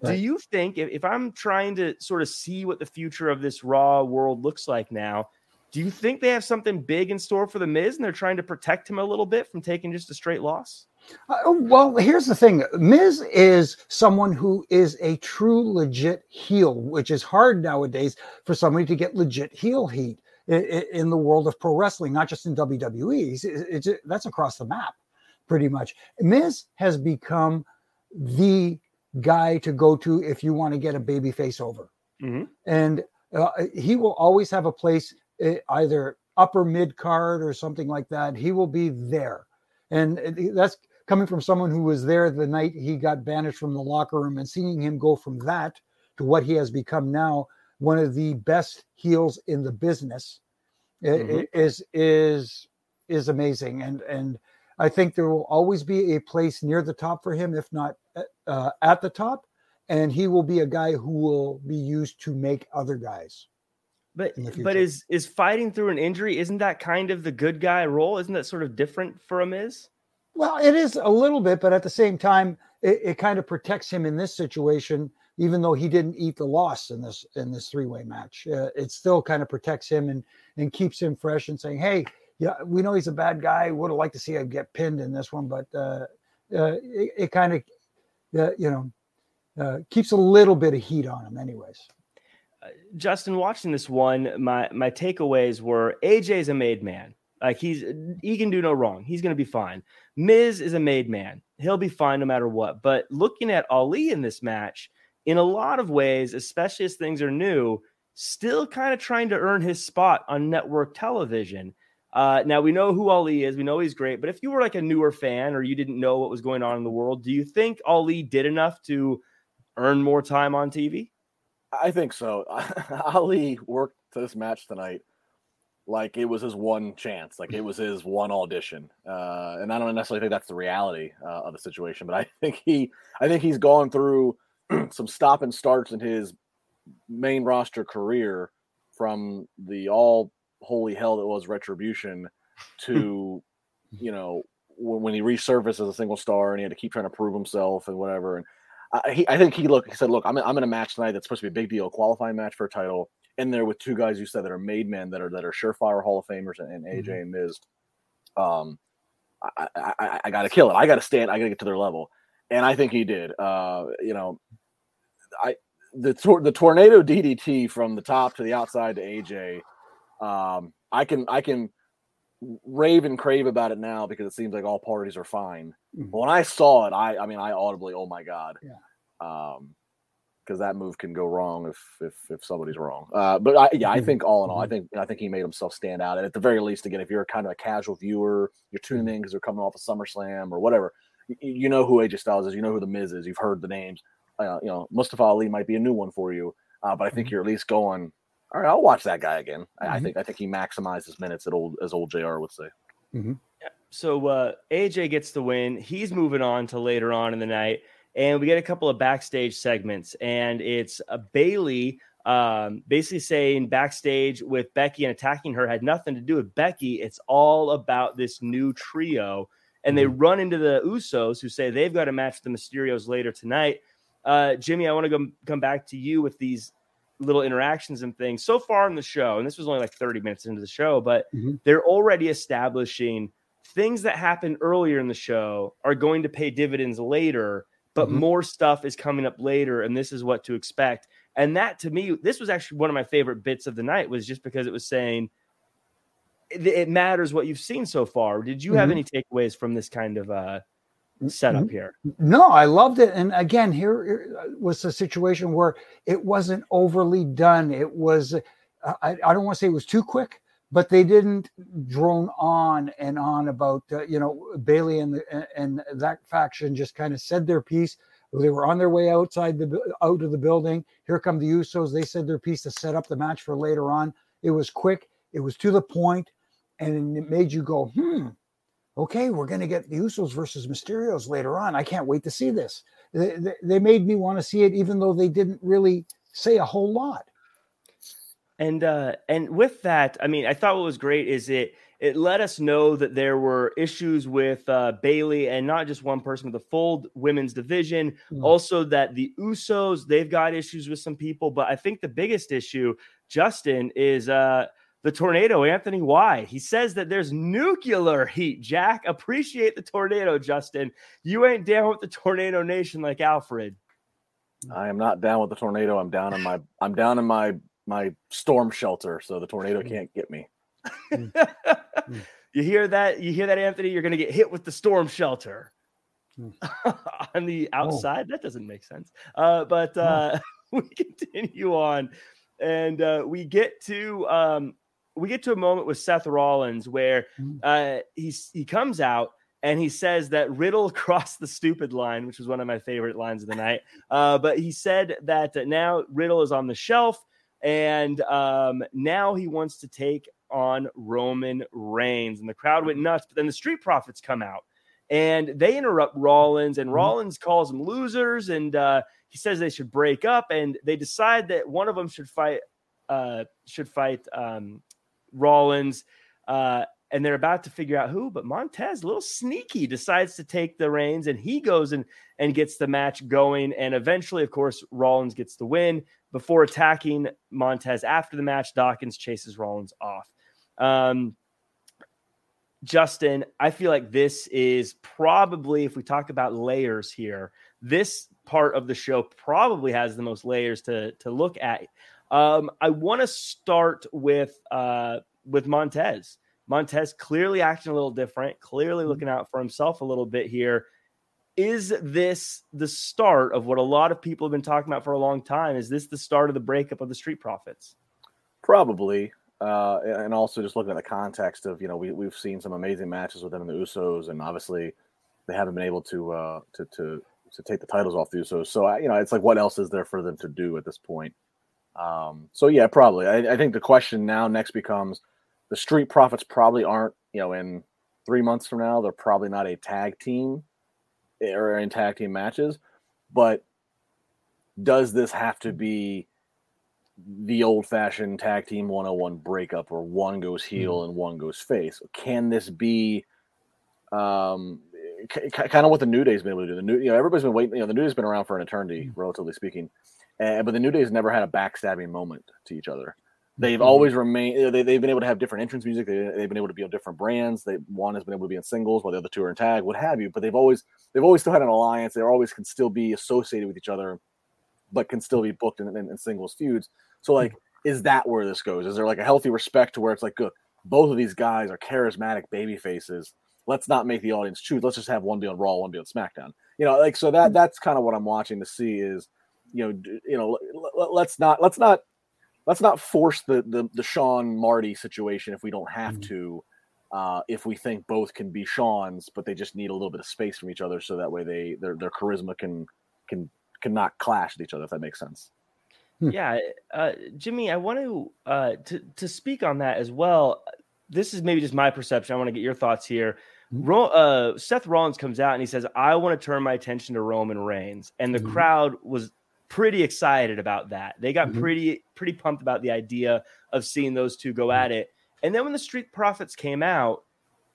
Do you think if, if I'm trying to sort of see what the future of this Raw world looks like now, do you think they have something big in store for the Miz and they're trying to protect him a little bit from taking just a straight loss? Uh, well, here's the thing Miz is someone who is a true, legit heel, which is hard nowadays for somebody to get legit heel heat i- i- in the world of pro wrestling, not just in WWE. It's, it's, it's- that's across the map, pretty much. Miz has become the guy to go to if you want to get a baby face over. Mhm. And uh, he will always have a place, uh, either upper mid card or something like that. He will be there. And that's coming from someone who was there the night he got banished from the locker room and seeing him go from that to what he has become now, one of the best heels in the business Mhm. i- is is is amazing. And and I think there will always be a place near the top for him, if not uh, at the top. And he will be a guy who will be used to make other guys. But but is is fighting through an injury? Isn't that kind of the good guy role? Isn't that sort of different for a Miz? Well, it is a little bit, but at the same time, it, it kind of protects him in this situation, even though he didn't eat the loss in this in this three way match. Uh, it still kind of protects him and and keeps him fresh and saying, "Hey, yeah, we know he's a bad guy. Would have liked to see him get pinned in this one, but uh, uh, it, it kind of, uh, you know, uh, keeps a little bit of heat on him, anyways." Justin, watching this one, my my takeaways were AJ's a made man. Like he's he can do no wrong. He's gonna be fine. Miz is a made man. He'll be fine no matter what. But looking at Ali in this match, in a lot of ways, especially as things are new, still kind of trying to earn his spot on network television. Uh, now we know who Ali is. We know he's great. But if you were like a newer fan or you didn't know what was going on in the world, do you think Ali did enough to earn more time on TV? I think so. Ali worked to this match tonight like it was his one chance, like it was his one audition. Uh, and I don't necessarily think that's the reality uh, of the situation, but I think he, I think he's gone through some stop and starts in his main roster career from the all holy hell that was Retribution to, you know, when, when he resurfaced as a single star and he had to keep trying to prove himself and whatever. And I, he, I think he looked. He said, "Look, I'm in, I'm in a match tonight that's supposed to be a big deal, qualifying match for a title, in there with two guys you said that are made men that are that are surefire Hall of Famers and, and AJ Mhm. and Miz. Um, I, I, I, I got to kill it. I got to stand. I got to get to their level, and I think he did. Uh, you know, I the tor- the tornado DDT from the top to the outside to AJ. Um, I can I can rave and crave about it now because it seems like all parties are fine. Mhm. But when I saw it, I I mean I audibly, oh my god, Yeah. um, because that move can go wrong if if if somebody's wrong. Uh, but I, yeah, I Mhm. think all in all, I Mhm. think I think he made himself stand out. And at the very least, again, if you're kind of a casual viewer, you're tuning in because they're coming off of SummerSlam or whatever, you, you know who AJ Styles is, you know who the Miz is, you've heard the names. Uh, you know, Mustafa Ali might be a new one for you, uh, but I think you're at least going. All right, I'll watch that guy again. I, I think I think he maximized his minutes at old as old JR would say. So uh, AJ gets the win. He's moving on to later on in the night, and we get a couple of backstage segments, and it's a Bayley um, basically saying backstage with Becky and attacking her had nothing to do with Becky. It's all about this new trio, and they run into the Usos, who say they've got a match with the Mysterios later tonight. Uh, Jimmy, I want to go come back to you with these little interactions and things so far in the show, and this was only like 30 minutes into the show, but Mhm. they're already establishing things that happened earlier in the show are going to pay dividends later, but Mhm. more stuff is coming up later, and this is what to expect. And that to me, this was actually one of my favorite bits of the night, was just because it was saying it, it matters what you've seen so far. Did you have Mhm. any takeaways from this kind of uh, setup here? No, I loved it. And again, here here was a situation where it wasn't overly done. It was, I, I don't want to say it was too quick, but they didn't drone on and on about, uh, you know, Bayley and, the, and that faction just kind of said their piece. They were on their way outside the out of the building. Here come the Usos. They said their piece to set up the match for later on. It was quick. It was to the point, and it made you go, hmm, okay, we're going to get the Usos versus Mysterios later on. I can't wait to see this. They, they, they made me want to see it, even though they didn't really say a whole lot. And uh, and with that, I mean, I thought what was great is it it let us know that there were issues with uh, Bayley and not just one person, but the full women's division. Mm. Also, that the Usos they've got issues with some people, but I think the biggest issue, Justin, is uh, the tornado. Anthony, why he says that there's nuclear heat. Jack, appreciate the tornado, Justin. You ain't down with the tornado nation like Alfred. I am not down with the tornado. I'm down in my I'm down in my my storm shelter, so the tornado Mm. can't get me. you hear that? You hear that, Anthony? You're going to get hit with the storm shelter on the Oh. outside. That doesn't make sense. Uh, but uh, we continue on, and uh, we get to um, we get to a moment with Seth Rollins where uh, he's he comes out. And he says that Riddle crossed the stupid line, which was one of my favorite lines of the night. Uh, but he said that now Riddle is on the shelf, and um, now he wants to take on Roman Reigns. And the crowd went nuts. But then the Street Profits come out and they interrupt Rollins, and Mhm. Rollins calls them losers. And uh, he says they should break up. And they decide that one of them should fight, uh, should fight um, Rollins. Uh, and they're about to figure out who, but Montez, a little sneaky, decides to take the reins and he goes and, and gets the match going. And eventually, of course, Rollins gets the win before attacking Montez after the match. Dawkins chases Rollins off. Um, Justin, I feel like this is probably, if we talk about layers here, this part of the show probably has the most layers to to look at. Um, I want to start with uh, with Montez. Montez clearly acting a little different, clearly looking out for himself a little bit here. Is this the start of what a lot of people have been talking about for a long time? Is this the start of the breakup of the Street Profits? Probably. Uh, and also just looking at the context of, you know, we, we've seen some amazing matches with them in the Usos, and obviously they haven't been able to, uh, to, to, to take the titles off the Usos. So, I, you know, it's like, what else is there for them to do at this point? Um, so yeah, probably. I, I think the question now next becomes the Street Profits probably aren't, you know, in three months from now, they're probably not a tag team or in tag team matches, but does this have to be the old fashioned tag team 101 breakup where one goes heel and one goes face? Can this be um, k- kind of what the New Day's been able to do? The new, you know, everybody's been waiting. You know, the New Day's been around for an eternity, relatively speaking, uh, but the New Day's never had a backstabbing moment to each other. They've Mhm. always remained. They, they've been able to have different entrance music. They, they've been able to be on different brands. They one has been able to be in singles, while the other two are in tag, what have you. But they've always they've always still had an alliance. They always can still be associated with each other, but can still be booked in, in, in singles feuds. So like, is that where this goes? Is there like a healthy respect to where it's like, good, both of these guys are charismatic baby faces. Let's not make the audience choose. Let's just have one be on Raw, one be on SmackDown. You know, like so that that's kind of what I'm watching to see is, you know, d- you know, let's not let's not let's not force the the, the Shawn Marty situation if we don't have Mhm. to. Uh, if we think both can be Shawn's, but they just need a little bit of space from each other, so that way they their their charisma can can can not clash with each other. If that makes sense. Hmm. Yeah, uh, Jimmy, I want to uh, to to speak on that as well. This is maybe just my perception. I want to get your thoughts here. Mhm. Ro- uh, Seth Rollins comes out and he says, "I want to turn my attention to Roman Reigns," and the Mhm. crowd was pretty excited about that. They got Mhm. pretty pretty pumped about the idea of seeing those two go at it. And then when the Street Profits came out,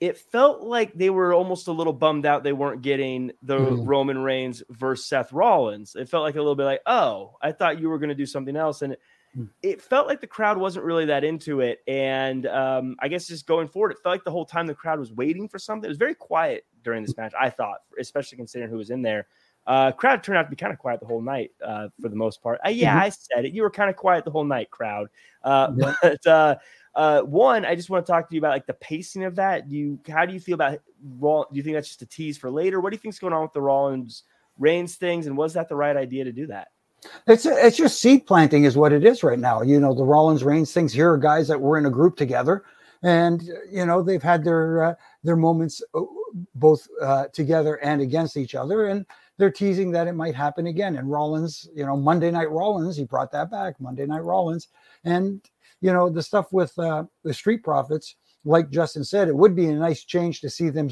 it felt like they were almost a little bummed out they weren't getting the Mhm. Roman Reigns versus Seth Rollins. It felt like a little bit like, oh, I thought you were going to do something else, and it, Mm. it felt like the crowd wasn't really that into it. And um, I guess just going forward, it felt like the whole time the crowd was waiting for something. It was very quiet during this match. I thought, especially considering who was in there. Uh, crowd turned out to be kind of quiet the whole night uh, for the most part. Uh, yeah, mm-hmm. I said it. You were kind of quiet the whole night, crowd. Uh, yeah. But uh, uh, one, I just want to talk to you about like the pacing of that. You, how do you feel about Raw? Do you think that's just a tease for later? What do you think's going on with the Rollins Reigns things, and was that the right idea to do that? It's it's just seed planting is what it is right now. You know, the Rollins Reigns things. Here are guys that were in a group together, and you know they've had their uh, their moments both uh, together and against each other, and they're teasing that it might happen again. And Rollins, you know, Monday Night Rollins, he brought that back. Monday Night Rollins, and you know the stuff with uh, the Street Profits, like Justin said, it would be a nice change to see them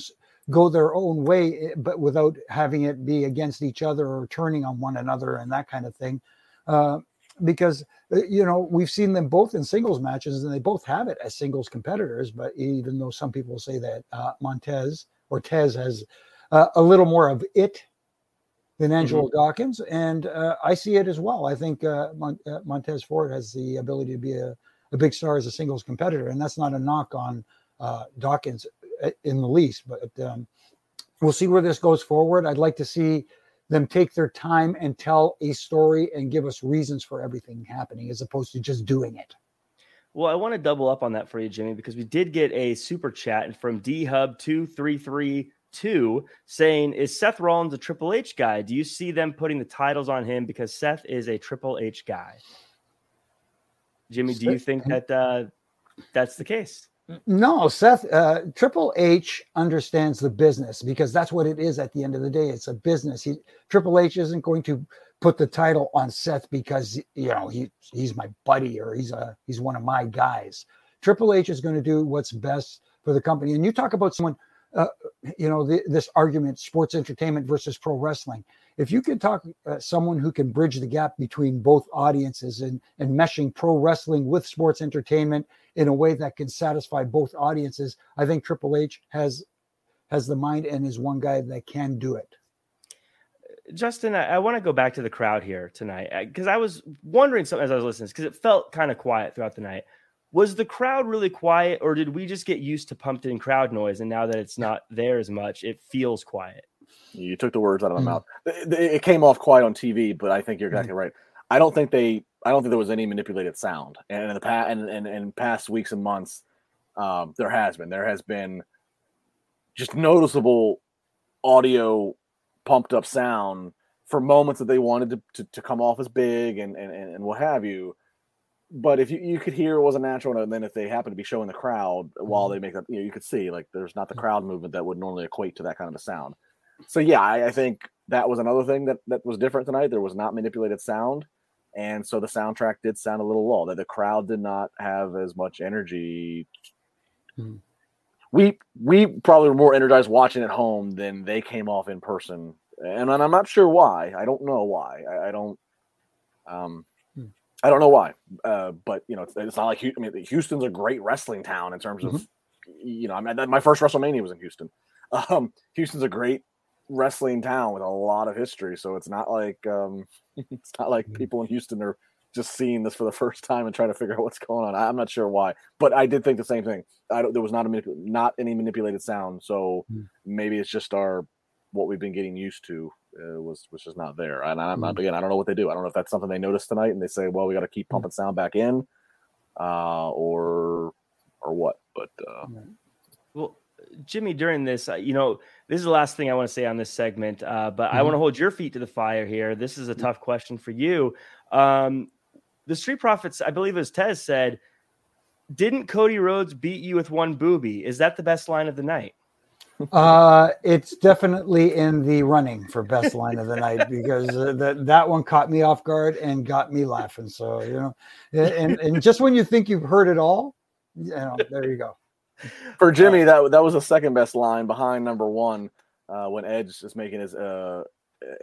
go their own way, eh, but without having it be against each other or turning on one another and that kind of thing. Uh, because uh, you know we've seen them both in singles matches and they both have it as singles competitors but even though some people say that uh, montez or tez has uh, a little more of it than angelo mm-hmm. dawkins and uh, i see it as well i think uh, Mon- uh, montez ford has the ability to be a, a, big star as a singles competitor and that's not a knock on dawkins in the least but um, we'll see where this goes forward i'd like to see them take their time and tell a story and give us reasons for everything happening as opposed to just doing it. Well, I want to double up on that for you, Jimmy, because we did get a super chat from D Hub two three three two saying, "Is Seth Rollins a Triple H guy? Do you see them putting the titles on him because Seth is a Triple H guy?" Jimmy, do you think that uh, that's the case? No, Seth, uh, Triple H understands the business because that's what it is at the end of the day. It's a business. He, Triple H isn't going to put the title on Seth because you know he he's my buddy or he's a he's one of my guys. Triple H is going to do what's best for the company. And you talk about someone, uh, you know, the, this argument: sports entertainment versus pro wrestling if you can talk uh, someone who can bridge the gap between both audiences and, and meshing pro wrestling with sports entertainment in a way that can satisfy both audiences, I think Triple H has has the mind and is one guy that can do it. Justin, I, I want to go back to the crowd here tonight because I was wondering something as I was listening because it felt kind of quiet throughout the night. Was the crowd really quiet, or did we just get used to pumped in crowd noise? And now that it's not there as much, it feels quiet. You took the words out of my mm. mouth. It, it, came off quiet on TV, but I think you're exactly mm. right. I don't think they. I don't think there was any manipulated sound. And in the past, and, in, and past weeks and months, um, there has been. There has been just noticeable audio pumped up sound for moments that they wanted to, to, to come off as big and, and, and what have you. But if you, you could hear it was a natural, and then if they happen to be showing the crowd while they mm-hmm. make that, you know, you could see like there's not the crowd movement that would normally equate to that kind of a sound so yeah, I, I, think that was another thing that that was different tonight. There was not manipulated sound, and so the soundtrack did sound a little low. That the crowd did not have as much energy. Hmm. We we probably were more energized watching at home than they came off in person, and, and I'm not sure why. I don't know why. I, I don't. Um. I don't know why, uh, but you know, it's, it's, not like I mean, Houston's a great wrestling town in terms of, mm-hmm. you know, I mean, my first WrestleMania was in Houston. Um, Houston's a great wrestling town with a lot of history. So it's not like um, it's not like mm. people in Houston are just seeing this for the first time and trying to figure out what's going on. I'm not sure why, but I did think the same thing. I don't, there was not a not any manipulated sound, so mm. maybe it's just our what we've been getting used to uh, was was just not there. And I'm not mm. again. I don't know what they do. I don't know if that's something they noticed tonight and they say, well, we got to keep pumping sound back in, uh, or or what. But uh, well, Jimmy, during this, uh, you know, this is the last thing I want to say on this segment, uh, but mm-hmm. I want to hold your feet to the fire here. This is a tough question for you. Um, the Street Profits, I believe, as Tez said, didn't Cody Rhodes beat you with one booby? Is that the best line of the night? Uh, it's definitely in the running for best line of the night because uh, that that one caught me off guard and got me laughing. So you know, and and just when you think you've heard it all, you know, there you go. For Jimmy, that that was the second best line behind number one uh, when Edge is making his uh,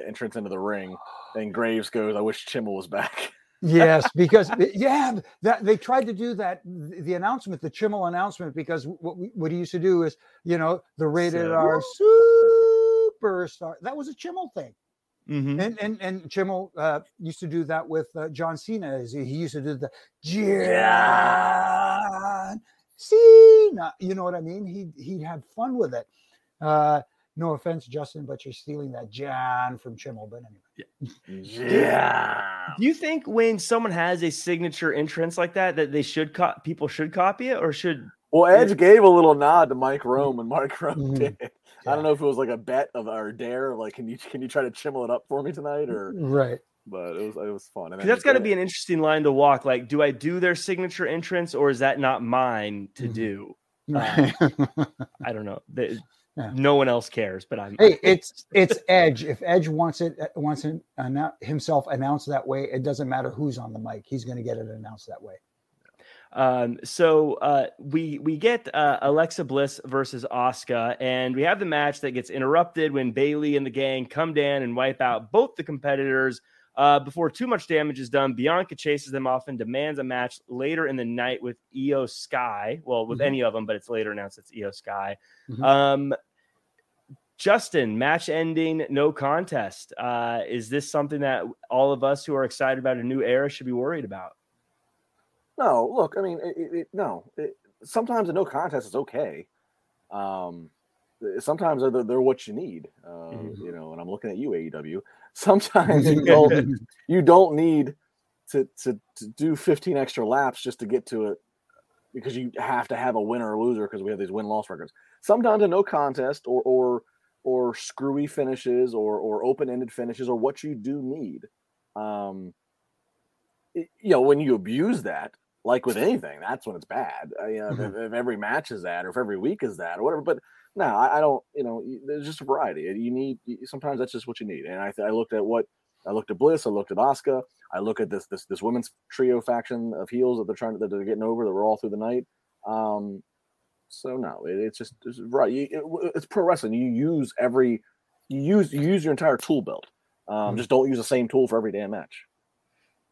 entrance into the ring, and Graves goes, "I wish Chimel was back." yes, because yeah, that they tried to do that the announcement, the Chimel announcement, because what we, what he used to do is, you know, the rated so, R superstar. That was a Chimel thing. Mm-hmm. And and and Chimel uh, used to do that with uh, John Cena. He used to do the John Cena. you know what I mean? He he'd have fun with it. Uh, no offense, Justin, but you're stealing that John from Chimel. But anyway, yeah. Do you think when someone has a signature entrance like that, that they should co- people should copy it or should? Well, Edge gave a little nod to Mike Rome, and Mike Rome mm-hmm. did. Yeah. I don't know if it was like a bet of or dare, like can you can you try to chimmel it up for me tonight, or right? But it was it was fun. that's got to be an interesting line to walk. Like, do I do their signature entrance, or is that not mine to mm-hmm. do? Uh, I don't know. Yeah. No one else cares, but I'm. Hey, it's it's Edge. If Edge wants it uh, wants it, himself announced that way, it doesn't matter who's on the mic. He's going to get it announced that way. Um, so uh, we we get uh, Alexa Bliss versus Asuka, and we have the match that gets interrupted when Bayley and the gang come down and wipe out both the competitors. Uh, before too much damage is done, Bianca chases them off and demands a match later in the night with Iyo Sky. Well, with mm-hmm. any of them, but it's later announced it's Iyo Sky. Mm-hmm. Um, Justin, match ending, no contest. Uh, is this something that all of us who are excited about a new era should be worried about? No, look, I mean, it, it, no. It, sometimes a no contest is okay. Um, sometimes they're, they're what you need. Uh, mm-hmm. You know, and I'm looking at you, AEW. Sometimes you don't you don't need to, to to do 15 extra laps just to get to it because you have to have a winner or loser because we have these win loss records. Sometimes a no contest or or or screwy finishes or or open ended finishes or what you do need. Um, it, you know, when you abuse that, like with anything, that's when it's bad. Uh, you know, mm-hmm. if, if, every match is that, or if every week is that, or whatever. But no, I, I, don't. You know, there's just a variety. You need sometimes that's just what you need. And I, I looked at what I looked at Bliss. I looked at Asuka. I look at this this this women's trio faction of heels that they're trying to, that they're getting over that were all through the night. Um, so no, it, it's just it's right. You, it, it's pro wrestling. You use every you use you use your entire tool belt. Um, mm-hmm. Just don't use the same tool for every damn match.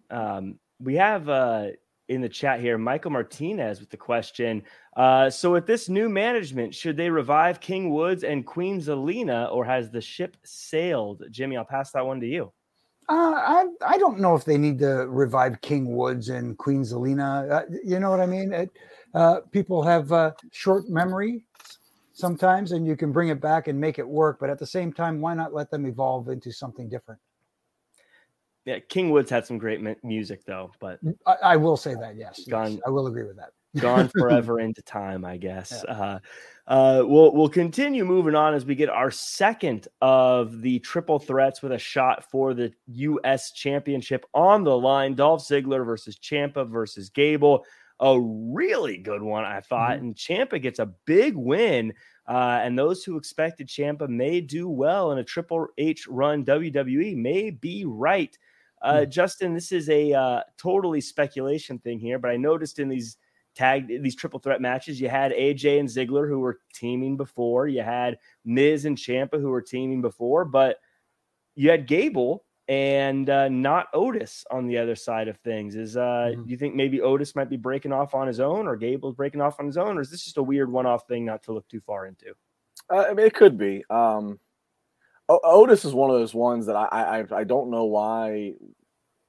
Um, we have uh, in the chat here, Michael Martinez with the question. Uh, so, with this new management, should they revive King Woods and Queen Zelina, or has the ship sailed? Jimmy, I'll pass that one to you. Uh, I I don't know if they need to revive King Woods and Queen Zelina. Uh, you know what I mean? It, uh, people have uh, short memory sometimes, and you can bring it back and make it work. But at the same time, why not let them evolve into something different? Yeah, King Woods had some great music though, but mm, I, I will say that yes, gone, yes, I will agree with that. gone forever into time, I guess. Yeah. Uh, uh, we'll we'll continue moving on as we get our second of the triple threats with a shot for the U.S. Championship on the line. Dolph Ziggler versus Ciampa versus Gable. A really good one, I thought. Mm-hmm. And Ciampa gets a big win. Uh, and those who expected Ciampa may do well in a Triple H run WWE may be right. Uh, hmm. Justin, this is a uh, totally speculation thing here, but I noticed in these tag these triple threat matches, you had AJ and Ziggler who were teaming before, you had Miz and Ciampa who were teaming before, but you had Gable and uh, not Otis on the other side of things. Is uh, mm-hmm. you think maybe Otis might be breaking off on his own, or Gable's breaking off on his own, or is this just a weird one-off thing not to look too far into? Uh, I mean, it could be. Um, Otis is one of those ones that I, I I don't know why.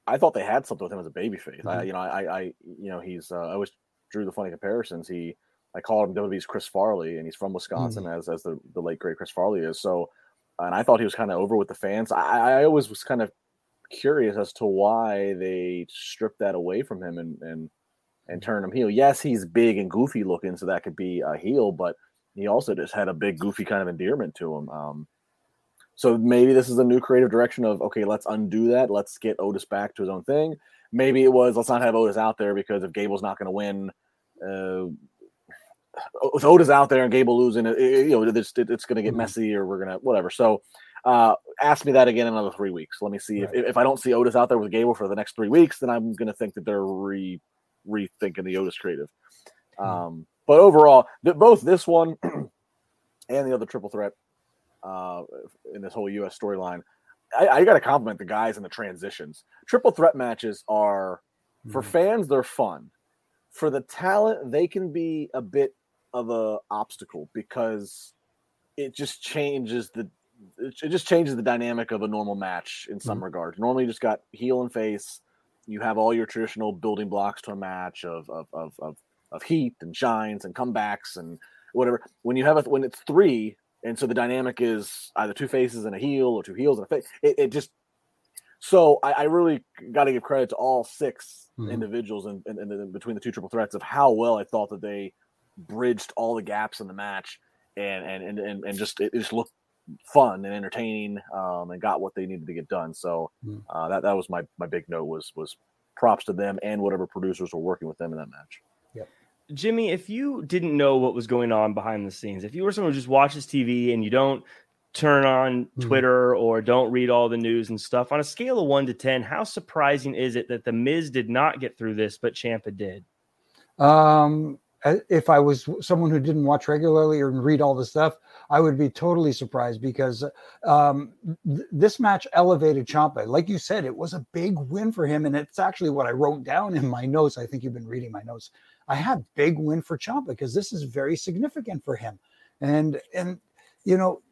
I thought they had something with him as a babyface. Mm-hmm. I, you know, I, I, you know, he's. Uh, I always drew the funny comparisons. He, I called him WWE's Chris Farley, and he's from Wisconsin, mm-hmm. as as the, the late great Chris Farley is. So, and I thought he was kind of over with the fans. I, I always was kind of curious as to why they stripped that away from him and and and mm-hmm. turn him heel. Yes, he's big and goofy looking, so that could be a heel, but he also just had a big goofy kind of endearment to him. Um, so maybe this is a new creative direction of okay, let's undo that. Let's get Otis back to his own thing. Maybe it was let's not have Otis out there because if Gable's not going to win, uh, with Otis out there and Gable losing, it, you know, it's, it's going to get mm-hmm. messy or we're going to whatever. So uh, ask me that again in another three weeks. Let me see right. if, if I don't see Otis out there with Gable for the next three weeks, then I'm going to think that they're re rethinking the Otis creative. Mm-hmm. Um, but overall, both this one and the other triple threat uh, in this whole U.S. storyline. I, I got to compliment the guys in the transitions. Triple threat matches are, mm-hmm. for fans, they're fun. For the talent, they can be a bit of a obstacle because it just changes the it just changes the dynamic of a normal match in some mm-hmm. regards. Normally, you just got heel and face. You have all your traditional building blocks to a match of of of of, of heat and shines and comebacks and whatever. When you have it, when it's three, and so the dynamic is either two faces and a heel or two heels and a face. It, it just so I, I really got to give credit to all 6 Mhm. individuals in, in, in between the two triple threats of how well I thought that they bridged all the gaps in the match and and and and, and just it just looked fun and entertaining um, and got what they needed to get done. So Mhm. uh, that that was my my big note was was props to them and whatever producers were working with them in that match. Jimmy, if you didn't know what was going on behind the scenes, if you were someone who just watches TV and you don't turn on Mhm. Twitter or don't read all the news and stuff, on a scale of one to 10, how surprising is it that The Miz did not get through this, but Ciampa did? Um, if I was someone who didn't watch regularly or read all the stuff, I would be totally surprised because um, th- this match elevated Ciampa. Like you said, it was a big win for him, and it's actually what I wrote down in my notes. I think you've been reading my notes. I have big win for Ciampa because this is very significant for him, and and you know,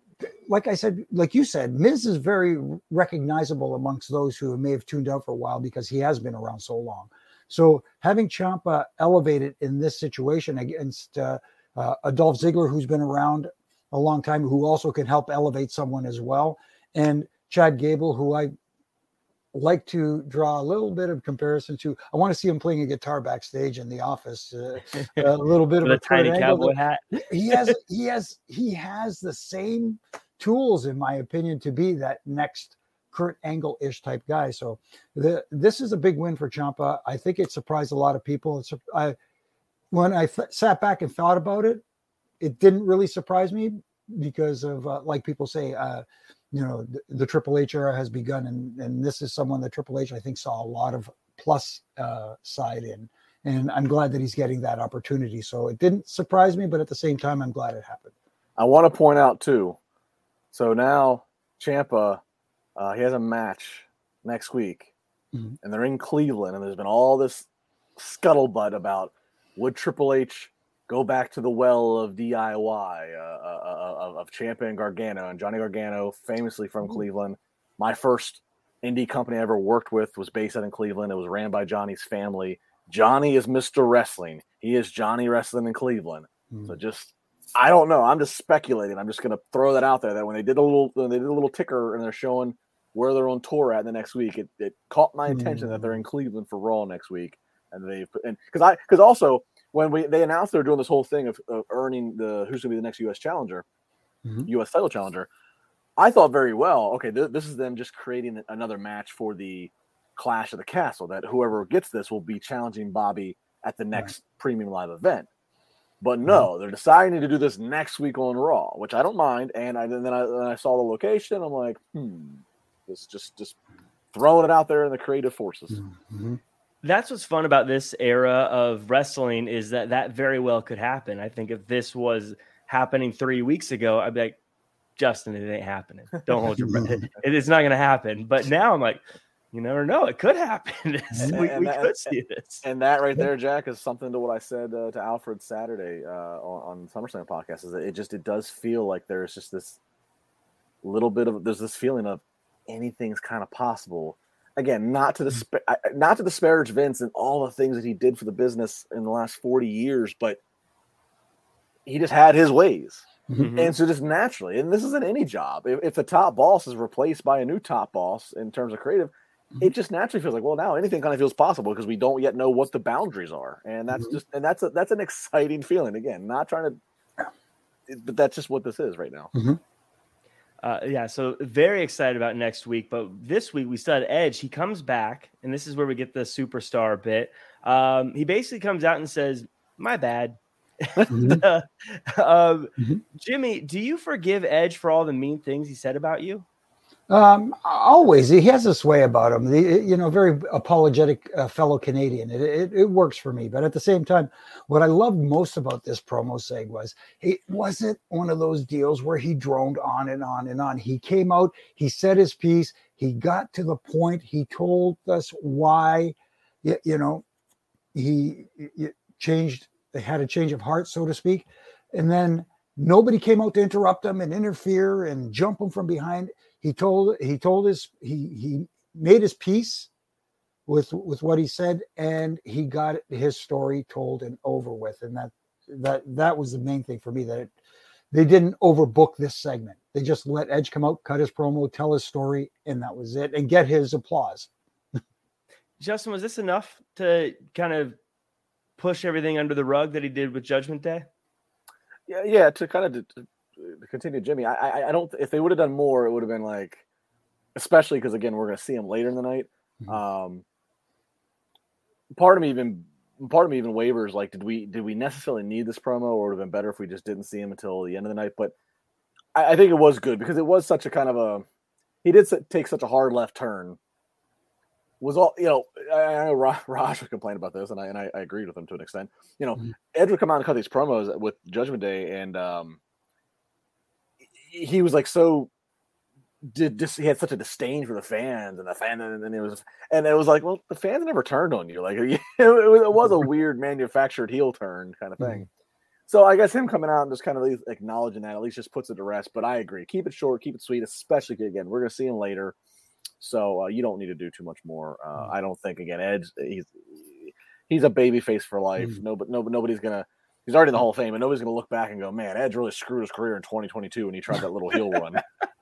like I said, like you said, Miz is very recognizable amongst those who may have tuned out for a while because he has been around so long. So having Ciampa elevated in this situation against uh, uh, Adolf Ziggler, who's been around a long time, who also can help elevate someone as well, and Chad Gable, who I like to draw a little bit of comparison to. I want to see him playing a guitar backstage in the office. Uh, a little bit of a a tiny cowboy hat. he has he has he has the same tools in my opinion to be that next Kurt Angle ish type guy. So the this is a big win for Ciampa. I think it surprised a lot of people. It's I when I th- sat back and thought about it, it didn't really surprise me because of uh, like people say, uh, you know, the, the Triple H era has begun, and and this is someone that Triple H I think saw a lot of plus uh, side in. And I'm glad that he's getting that opportunity. So it didn't surprise me, but at the same time, I'm glad it happened. I want to point out too. So now Ciampa, uh, he has a match next week, Mhm. and they're in Cleveland, and there's been all this scuttlebutt about would Triple H go back to the well of DIY uh, uh, uh, of, of Ciampa and Gargano, and Johnny Gargano, famously from Cleveland. My first indie company I ever worked with was based out in Cleveland. It was ran by Johnny's family. Johnny is Mr. Wrestling. He is Johnny Wrestling in Cleveland. So just I don't know. I'm just speculating. I'm just gonna throw that out there that when they did a little when they did a little ticker and they're showing where they're on tour at the next week, it, it caught my attention that they're in Cleveland for Raw next week. And they put and because I because also when we they announced they're doing this whole thing of, of earning the who's gonna be the next US challenger, Mhm. US title challenger, I thought very well, okay, th- this is them just creating another match for the Clash of the Castle that whoever gets this will be challenging Bobby at the next premium live event. But no, they're deciding to do this next week on Raw, which I don't mind. And I and then I, then I saw the location. I'm like, hmm, this just just throwing it out there in the creative forces. Mhm. That's what's fun about this era of wrestling is that that very well could happen. I think if this was happening three weeks ago, I'd be like, Justin, it ain't happening. Don't hold your breath. It's not going to happen. But now I'm like, you never know. It could happen. And- we and we that- could see this. And that right there, Jack, is something to what I said uh, to Alfred Saturday uh, on, on SummerSlam podcast. Is that it just it does feel like there's just this little bit of there's this feeling of anything's kind of possible. Again, not to I- I- not to disparage Vince and all the things that he did for the business in the last forty years, but he just had his ways. Mhm. And so just naturally, and this isn't any job. If, if the top boss is replaced by a new top boss in terms of creative, it just naturally feels like, well, now anything kind of feels possible because we don't yet know what the boundaries are, and that's Mhm. just and that's a that's an exciting feeling. Again, not trying to, but that's just what this is right now. Uh, yeah, so very excited about next week. But this week we still had Edge. He comes back, and this is where we get the superstar bit. Um, he basically comes out and says, "My bad." Mhm. um, Mhm. Jimmy, do you forgive Edge for all the mean things he said about you? Um, always, he has this way about him. The, you know, very apologetic uh, fellow Canadian. It, it, it works for me, but at the same time, what I loved most about this promo seg was it wasn't one of those deals where he droned on and on and on. He came out, he said his piece, he got to the point, he told us why, you, you know, he, he changed, they had a change of heart, so to speak, and then nobody came out to interrupt him and interfere and jump him from behind he told he told his he he made his peace with with what he said and he got his story told and over with and that that that was the main thing for me that it, they didn't overbook this segment. They just let Edge come out, cut his promo, tell his story, and that was it, and get his applause. Justin, was this enough to kind of push everything under the rug that he did with Judgment Day? Yeah, yeah. To kind of to, continue, Jimmy. I, I, I don't. If they would have done more, it would have been like, especially because again, we're going to see him later in the night. Mm-hmm. Um, part of me even part of me even wavers like, did we did we necessarily need this promo, or would have been better if we just didn't see him until the end of the night? But I, I think it was good because it was such a kind of a he did take such a hard left turn was all you know. I, I know Raj would complain about this, and I and I, I agreed with him to an extent. You know, mm-hmm. Ed would come out and cut these promos with Judgment Day, and um, he was like so did this he had such a disdain for the fans and the fan and, and it was and it was like well the fans never turned on you like it, it was a weird manufactured heel turn kind of thing mm-hmm. so i guess him coming out and just kind of acknowledging that at least just puts it to rest but i agree keep it short keep it sweet especially again we're going to see him later so uh, you don't need to do too much more. Uh, mm. I don't think again, Edge he's he's a baby face for life. Mm. No, but no, nobody's gonna. He's already in the Hall of Fame, and nobody's gonna look back and go, "Man, Edge really screwed his career in 2022 when he tried that little heel run."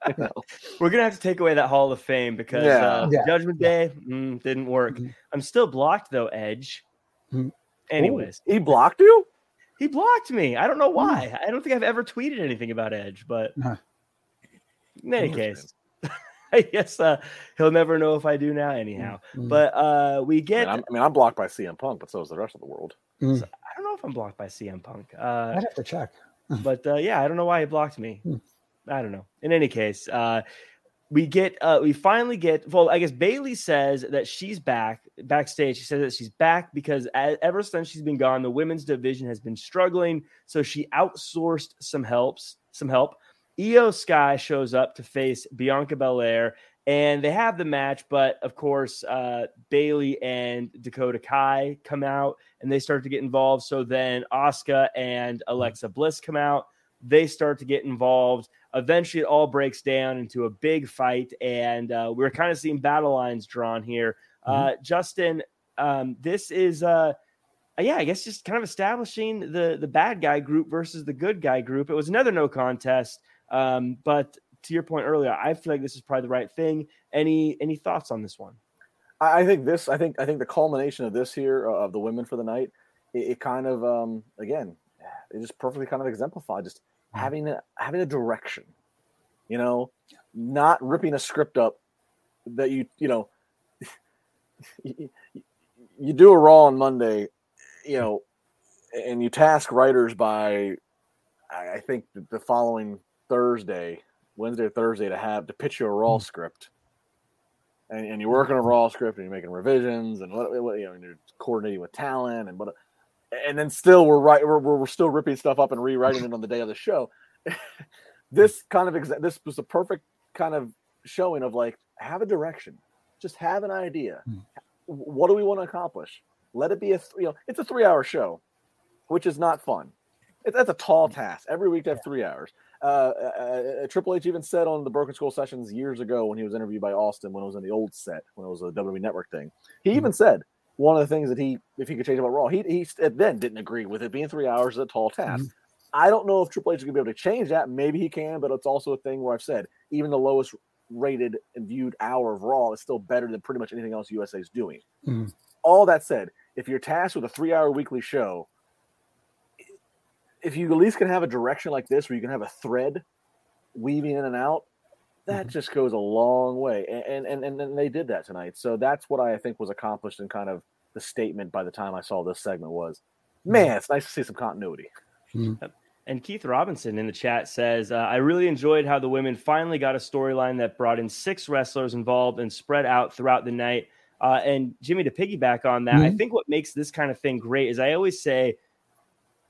you know? We're gonna have to take away that Hall of Fame because yeah. Uh, yeah. Judgment Day mm, didn't work. Mm-hmm. I'm still blocked though, Edge. Mm-hmm. Anyways, Ooh, he blocked you. He blocked me. I don't know why. Mm. I don't think I've ever tweeted anything about Edge, but in any case, I guess uh, he'll never know if I do now, anyhow. Mm-hmm. But uh, we get. I mean, I mean, I'm blocked by CM Punk, but so is the rest of the world. Mm. So I don't know if I'm blocked by CM Punk. Uh, I'd have to check. but uh, yeah, I don't know why he blocked me. Mm. I don't know. In any case, uh, we get uh, we finally get well i guess bayley says that she's back backstage she says that she's back because ever since she's been gone the women's division has been struggling so she outsourced some helps some help Iyo Sky shows up to face Bianca Belair, and they have the match. But of course, uh, Bayley and Dakota Kai come out, and they start to get involved. So then Asuka and Alexa Bliss come out. They start to get involved. Eventually, it all breaks down into a big fight, and uh, we're kind of seeing battle lines drawn here. Uh, mm-hmm. Justin, um, this is. Uh, yeah, I guess just kind of establishing the the bad guy group versus the good guy group. It was another no contest. Um, but to your point earlier, I feel like this is probably the right thing. Any any thoughts on this one? I think this. I think I think the culmination of this here uh, of the women for the night. It, it kind of um, again, it just perfectly kind of exemplified just mm-hmm. having a having a direction. You know, not ripping a script up that you you know. you, you do a raw on Monday, you know, and you task writers by, I think the following Thursday, Wednesday or Thursday to have to pitch you a raw mm. script. And, and you're working a raw script and you're making revisions and what, what you know, and you're coordinating with talent and what, and then still we're right, we're, we're still ripping stuff up and rewriting it on the day of the show. this kind of exa- this was a perfect kind of showing of like have a direction, just have an idea. Mm. What do we want to accomplish? Let it be a you know it's a three hour show, which is not fun. It, that's a tall task every week to have three hours. Uh, uh, uh, Triple H even said on the Broken Skull Sessions years ago when he was interviewed by Austin when it was in the old set when it was a WWE Network thing. He even mm-hmm. said one of the things that he, if he could change about Raw, he he then didn't agree with it being three hours is a tall task. Mm-hmm. I don't know if Triple H is going to be able to change that. Maybe he can, but it's also a thing where I've said even the lowest rated and viewed hour of Raw is still better than pretty much anything else USA is doing. Mm-hmm. All that said, if you're tasked with a three hour weekly show if you at least can have a direction like this where you can have a thread weaving in and out, that mm-hmm. just goes a long way. And, and and and they did that tonight. So that's what I think was accomplished in kind of the statement by the time I saw this segment was, mm-hmm. man, it's nice to see some continuity. Mm-hmm. And Keith Robinson in the chat says, uh, I really enjoyed how the women finally got a storyline that brought in six wrestlers involved and spread out throughout the night. Uh, and Jimmy, to piggyback on that, mm-hmm. I think what makes this kind of thing great is I always say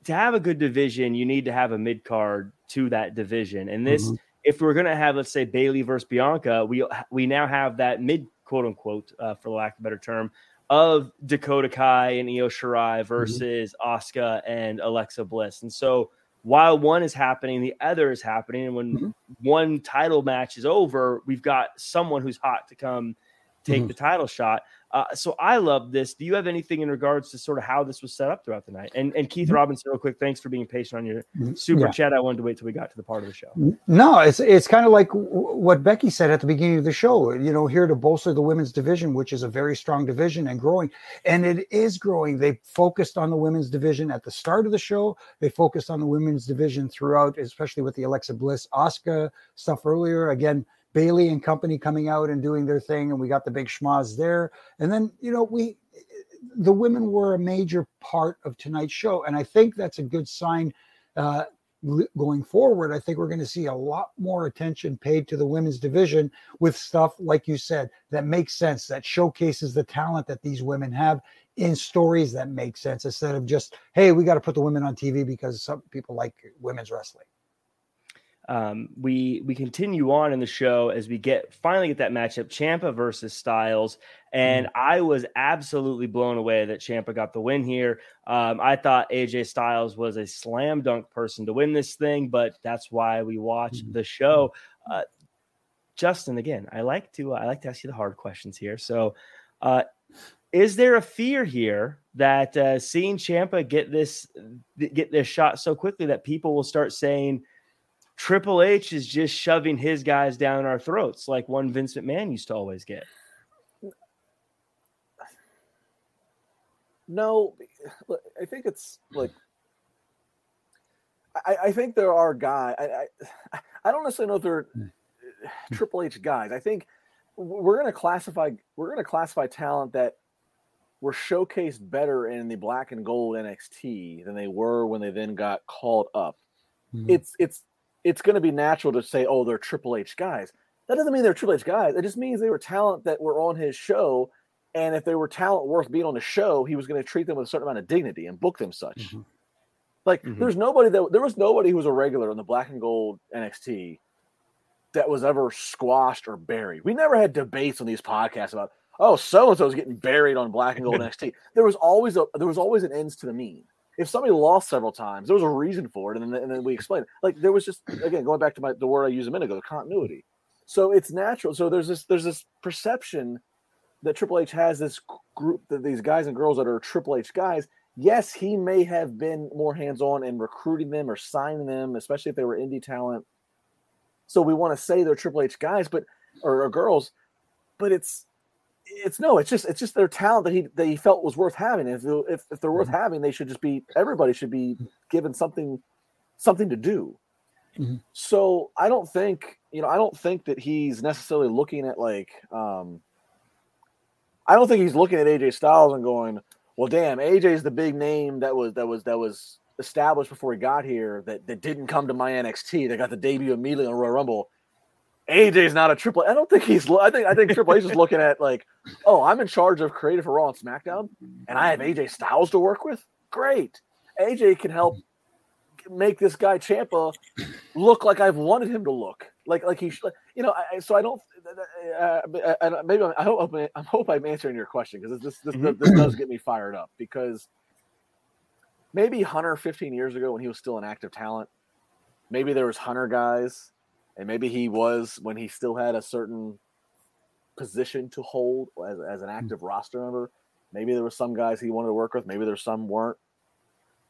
to have a good division, you need to have a mid card to that division. And this, mm-hmm. if we're going to have, let's say, Bayley versus Bianca, we we now have that mid quote unquote, uh, for lack of a better term, of Dakota Kai and Io Shirai mm-hmm. versus mm-hmm. Asuka and Alexa Bliss. And so while one is happening, the other is happening. And when mm-hmm. one title match is over, we've got someone who's hot to come take mm-hmm. the title shot. Uh, so I love this. Do you have anything in regards to sort of how this was set up throughout the night? And and Keith mm-hmm. Robinson, real quick, thanks for being patient on your mm-hmm. super yeah. chat. I wanted to wait till we got to the part of the show. No, it's it's kind of like what Becky said at the beginning of the show. You know, here to bolster the women's division, which is a very strong division and growing, and it is growing. They focused on the women's division at the start of the show. They focused on the women's division throughout, especially with the Alexa Bliss, Asuka stuff earlier. Again Bayley and company coming out and doing their thing, and we got the big schmaz there. And then, you know, we the women were a major part of tonight's show, and I think that's a good sign uh, going forward. I think we're going to see a lot more attention paid to the women's division with stuff like you said that makes sense, that showcases the talent that these women have in stories that make sense instead of just hey, we got to put the women on TV because some people like women's wrestling um, we we continue on in the show as we get finally get that matchup Ciampa versus Styles, and mm. I was absolutely blown away that Ciampa got the win here. Um, I thought AJ Styles was a slam dunk person to win this thing, but that's why we watch mm. the show. Uh, Justin, again, I like to uh, I like to ask you the hard questions here. So, uh, is there a fear here that uh, seeing Ciampa get this get this shot so quickly that people will start saying? Triple H is just shoving his guys down our throats like one Vince McMahon used to always get. No, I think it's like I, I think there are guys. I, I, I don't necessarily know if they're hmm. Triple H guys. I think we're going to classify we're going to classify talent that were showcased better in the black and gold NXT than they were when they then got called up. Mm-hmm. It's it's it's going to be natural to say, oh, they're Triple H guys. That doesn't mean they're Triple H guys. It just means they were talent that were on his show. And if they were talent worth being on the show, he was going to treat them with a certain amount of dignity and book them such. Mm-hmm. Like, mm-hmm. there's nobody that there was nobody who was a regular on the black and gold NXT that was ever squashed or buried. We never had debates on these podcasts about, oh, so and so is getting buried on black and gold NXT. There was always a there was always an ends to the mean if somebody lost several times, there was a reason for it, and then, and then we explained. Like there was just again going back to my the word I used a minute ago, the continuity. So it's natural. So there's this there's this perception that Triple H has this group that these guys and girls that are Triple H guys. Yes, he may have been more hands on in recruiting them or signing them, especially if they were indie talent. So we want to say they're Triple H guys, but or, or girls, but it's it's no, it's just it's just their talent that he that he felt was worth having. If if, if they're worth mm-hmm. having, they should just be everybody should be given something something to do. Mm-hmm. So I don't think you know I don't think that he's necessarily looking at like um I don't think he's looking at AJ Styles and going, well, damn, AJ is the big name that was that was that was established before he got here that that didn't come to my NXT. They got the debut immediately on Royal Rumble AJ's not a triple. I don't think he's. I think I think Triple H is looking at like, oh, I'm in charge of creative for Raw and SmackDown, and I have AJ Styles to work with. Great, AJ can help make this guy Ciampa look like I've wanted him to look. Like like he, should, you know. I, so I don't. Uh, uh, maybe I hope I hope I'm answering your question because this this, this this does get me fired up because maybe Hunter 15 years ago when he was still an active talent, maybe there was Hunter guys and maybe he was when he still had a certain position to hold as, as an active mm-hmm. roster member. Maybe there were some guys he wanted to work with. Maybe there's some weren't.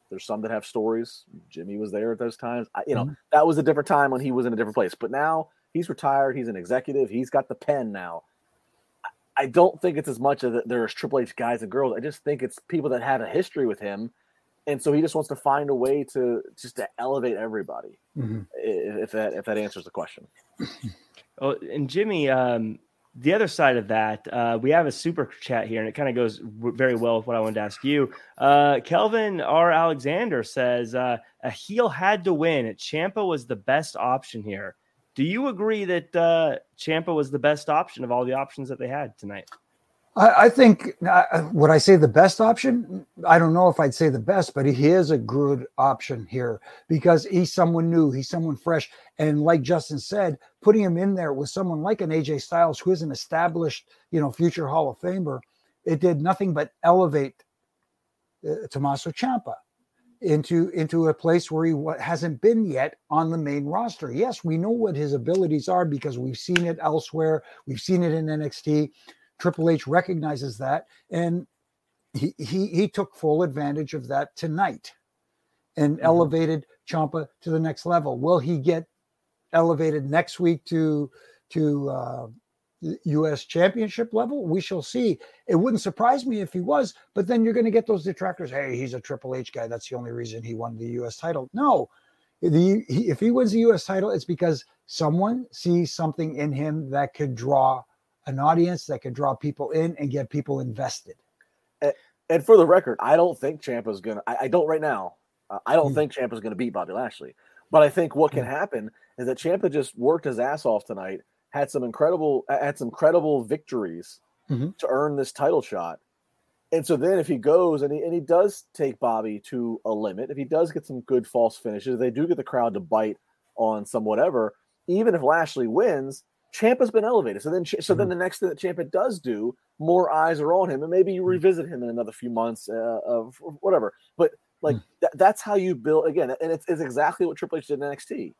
There's some that have stories. Jimmy was there at those times. I, you know, mm-hmm. that was a different time when he was in a different place. But now he's retired. He's an executive. He's got the pen now. I, I don't think it's as much as there's Triple H guys and girls. I just think it's people that have a history with him and so he just wants to find a way to just to elevate everybody. Mm-hmm. If that if that answers the question. Oh, and Jimmy, um, the other side of that, uh, we have a super chat here, and it kind of goes very well with what I wanted to ask you. Uh, Kelvin R. Alexander says uh, a heel had to win. Ciampa was the best option here. Do you agree that uh, Ciampa was the best option of all the options that they had tonight? I, I think uh, would I say the best option? I don't know if I'd say the best, but he is a good option here because he's someone new, he's someone fresh, and like Justin said, putting him in there with someone like an AJ Styles who is an established, you know, future Hall of Famer, it did nothing but elevate uh, Tommaso Ciampa into into a place where he hasn't been yet on the main roster. Yes, we know what his abilities are because we've seen it elsewhere. We've seen it in NXT Triple H recognizes that, and he he he took full advantage of that tonight, and mm-hmm. elevated Ciampa to the next level. Will he get elevated next week to to uh, U.S. Championship level? We shall see. It wouldn't surprise me if he was, but then you're going to get those detractors. Hey, he's a Triple H guy. That's the only reason he won the U.S. title. No, the he, if he wins the U.S. title, it's because someone sees something in him that could draw an audience, that can draw people in and get people invested. And, and for the record, I don't think Ciampa's gonna. I, I don't right now. Uh, I don't mm. think Ciampa's gonna beat Bobby Lashley. But I think what can mm. happen is that Ciampa just worked his ass off tonight, had some incredible, had some credible victories mm-hmm. to earn this title shot. And so then if he goes and he, and he does take Bobby to a limit, if he does get some good false finishes, they do get the crowd to bite on some whatever. Even if Lashley wins, Ciampa's been elevated. So then, so mm-hmm. then the next thing that Ciampa does do, more eyes are on him, and maybe you mm-hmm. revisit him in another few months uh, of whatever. But like mm-hmm. th- that's how you build again, and it's, it's exactly what Triple H did in NXT.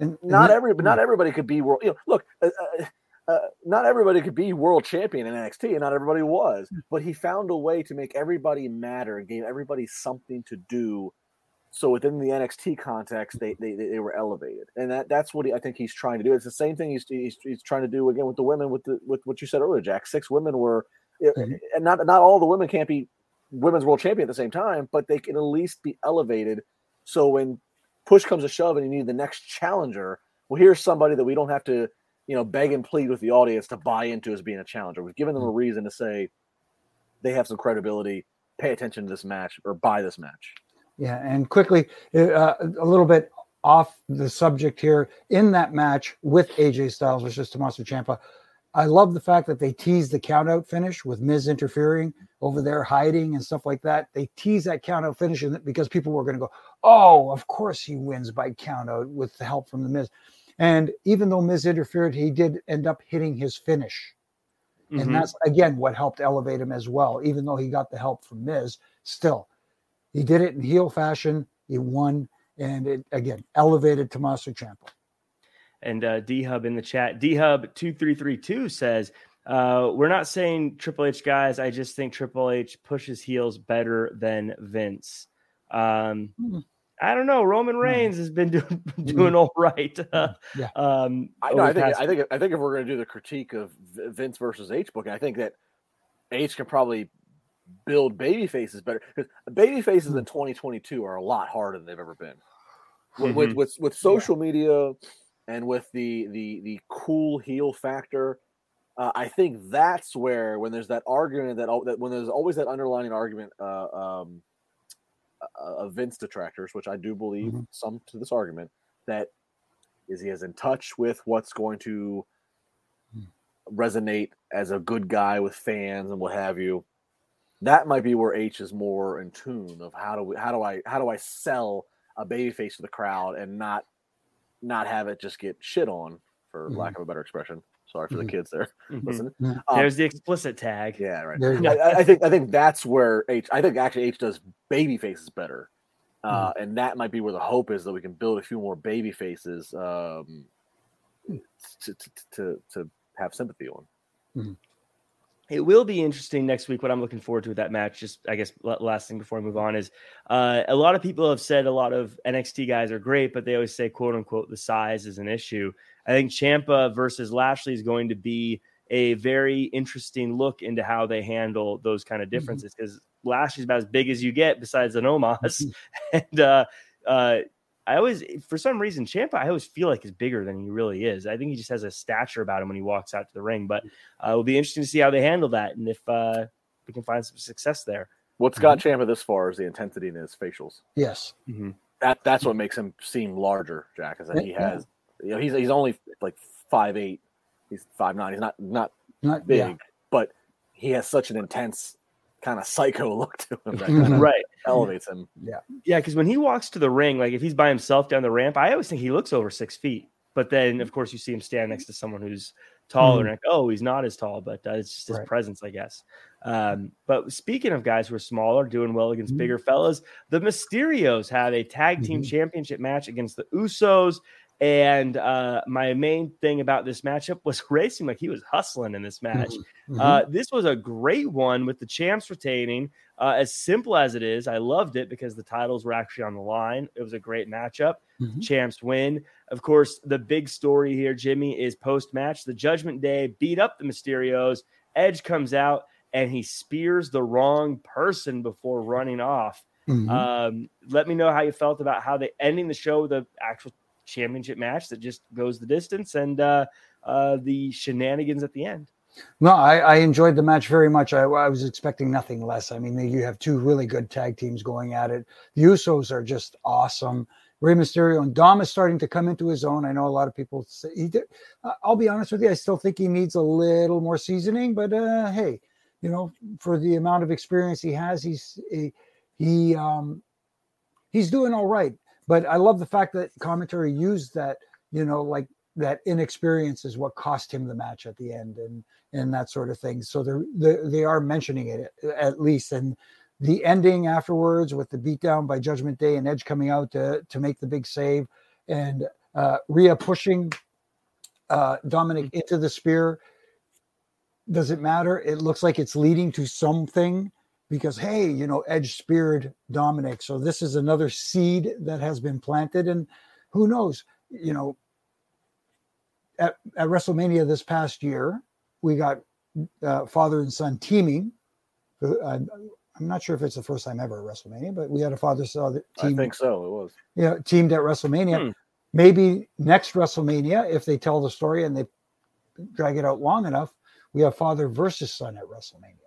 And, not and every, but not everybody could be world. You know, look, uh, uh, uh, not everybody could be world champion in NXT, and not everybody was. Hmm. But he found a way to make everybody matter and gave everybody something to do. So within the NXT context, they they, they were elevated, and that that's what he, I think he's trying to do. It's the same thing he's, he's, he's trying to do again with the women with the with what you said earlier, Jack. Six women were, mm-hmm. and not not all the women can't be women's world champion at the same time, but they can at least be elevated. So when push comes to shove and you need the next challenger, well, here's somebody that we don't have to you know, beg and plead with the audience to buy into as being a challenger. We've given them a mm. reason to say they have some credibility, pay attention to this match or buy this match. Yeah, and quickly, uh, a little bit off the subject here in that match with AJ Styles versus Tommaso Ciampa. I love the fact that they tease the countout finish with Miz interfering over there, hiding and stuff like that. They tease that countout finish because people were going to go, "Oh, of course he wins by countout with the help from the Miz." And even though Miz interfered, he did end up hitting his finish. Mm-hmm. And that's again what helped elevate him as well. Even though he got the help from Miz, still he did it in heel fashion. He won, and it again elevated Tommaso Ciampa. And uh, D Hub in the chat, D Hub two three three two says, uh, "We're not saying Triple H guys. I just think Triple H pushes heels better than Vince." Um, mm-hmm. I don't know. Roman hmm. Reigns has been doing doing all right. Uh, yeah. Um, I know. I think. I think. I think if we're going to do the critique of Vince versus H book, I think that H can probably build baby faces better because baby faces in 2022 are a lot harder than they've ever been. Mm-hmm. With, with with social yeah. media and with the the the cool heel factor, uh, I think that's where when there's that argument that, that when there's always that underlying argument. Uh, um, of Vince detractors, which I do believe mm-hmm. some to this argument, that is he is in touch with what's going to hmm. resonate as a good guy with fans and what have you. That might be where H is more in tune of how do we how do I how do I sell a baby face to the crowd and not not have it just get shit on for mm-hmm. lack of a better expression. Sorry for the mm-hmm. kids there. Mm-hmm. Listen, um, there's the explicit tag. Yeah, right. I, I, think I think that's where H. I think actually H does baby faces better, uh, mm. and that might be where the hope is that we can build a few more baby faces um, to, to, to to have sympathy on. It will be interesting next week. What I'm looking forward to with that match, just I guess last thing before I move on is uh, a lot of people have said a lot of NXT guys are great, but they always say quote unquote the size is an issue. I think Ciampa versus Lashley is going to be a very interesting look into how they handle those kind of mm-hmm. differences because mm-hmm. Lashley's about as big as you get besides an Omos. Mm-hmm. and uh, uh, I always, for some reason, Ciampa, I always feel like is bigger than he really is. I think he just has a stature about him when he walks out to the ring. But uh, it'll be interesting to see how they handle that and if uh, we can find some success there. What's got mm-hmm. Ciampa this far is the intensity in his facials. Yes. Mm-hmm. That that's what makes him seem larger, Jack. Is that he has you know, he's he's only like five eight. He's five nine. He's not not, not big, yeah. but he has such an intense kind of psycho look to him that kind of right elevates him. Yeah, yeah. Because when he walks to the ring, like if he's by himself down the ramp, I always think he looks over six feet. But then, of course, you see him stand next to someone who's taller, mm-hmm. and like, oh, he's not as tall, but uh, it's just his right. presence, I guess. Um, but speaking of guys who are smaller, doing well against mm-hmm. bigger fellas, the Mysterios have a tag team mm-hmm. championship match against the Usos And uh, my main thing about this matchup was seemed like he was hustling in this match. Mm-hmm. Uh, this was a great one with the champs retaining. Uh, as simple as it is, I loved it because the titles were actually on the line. It was a great matchup. Mhm. Champs win. Of course, the big story here, Jimmy, is post match. The Judgment Day beat up the Mysterios. Edge comes out and he spears the wrong person before running off. Mhm. Um, let me know how you felt about how they ending the show with an actual championship match that just goes the distance and uh, uh, the shenanigans at the end. No, I, I enjoyed the match very much. I, I was expecting nothing less. I mean, you have two really good tag teams going at it. The Usos are just awesome. Rey Mysterio and Dom is starting to come into his own. I know a lot of people say he did. I'll be honest with you. I still think he needs a little more seasoning, but uh, hey, you know, for the amount of experience he has, he's he, he um, he's doing all right. But I love the fact that commentary used that, you know, like that inexperience is what cost him the match at the end and and that sort of thing. So they're, they they are mentioning it at least. And the ending afterwards with the beatdown by Judgment Day and Edge coming out to to make the big save and uh, Rhea pushing uh, Dominic into the spear. Does it matter? It looks like it's leading to something because hey, you know, Edge speared Dominic, so this is another seed that has been planted, and who knows? You know, at, at WrestleMania this past year, we got uh, father and son teaming. Uh, I'm, not sure if it's the first time ever at WrestleMania, but we had a father son I team, think so. It was. you know, teamed at WrestleMania. Hmm. Maybe next WrestleMania, if they tell the story and they drag it out long enough, we have father versus son at WrestleMania.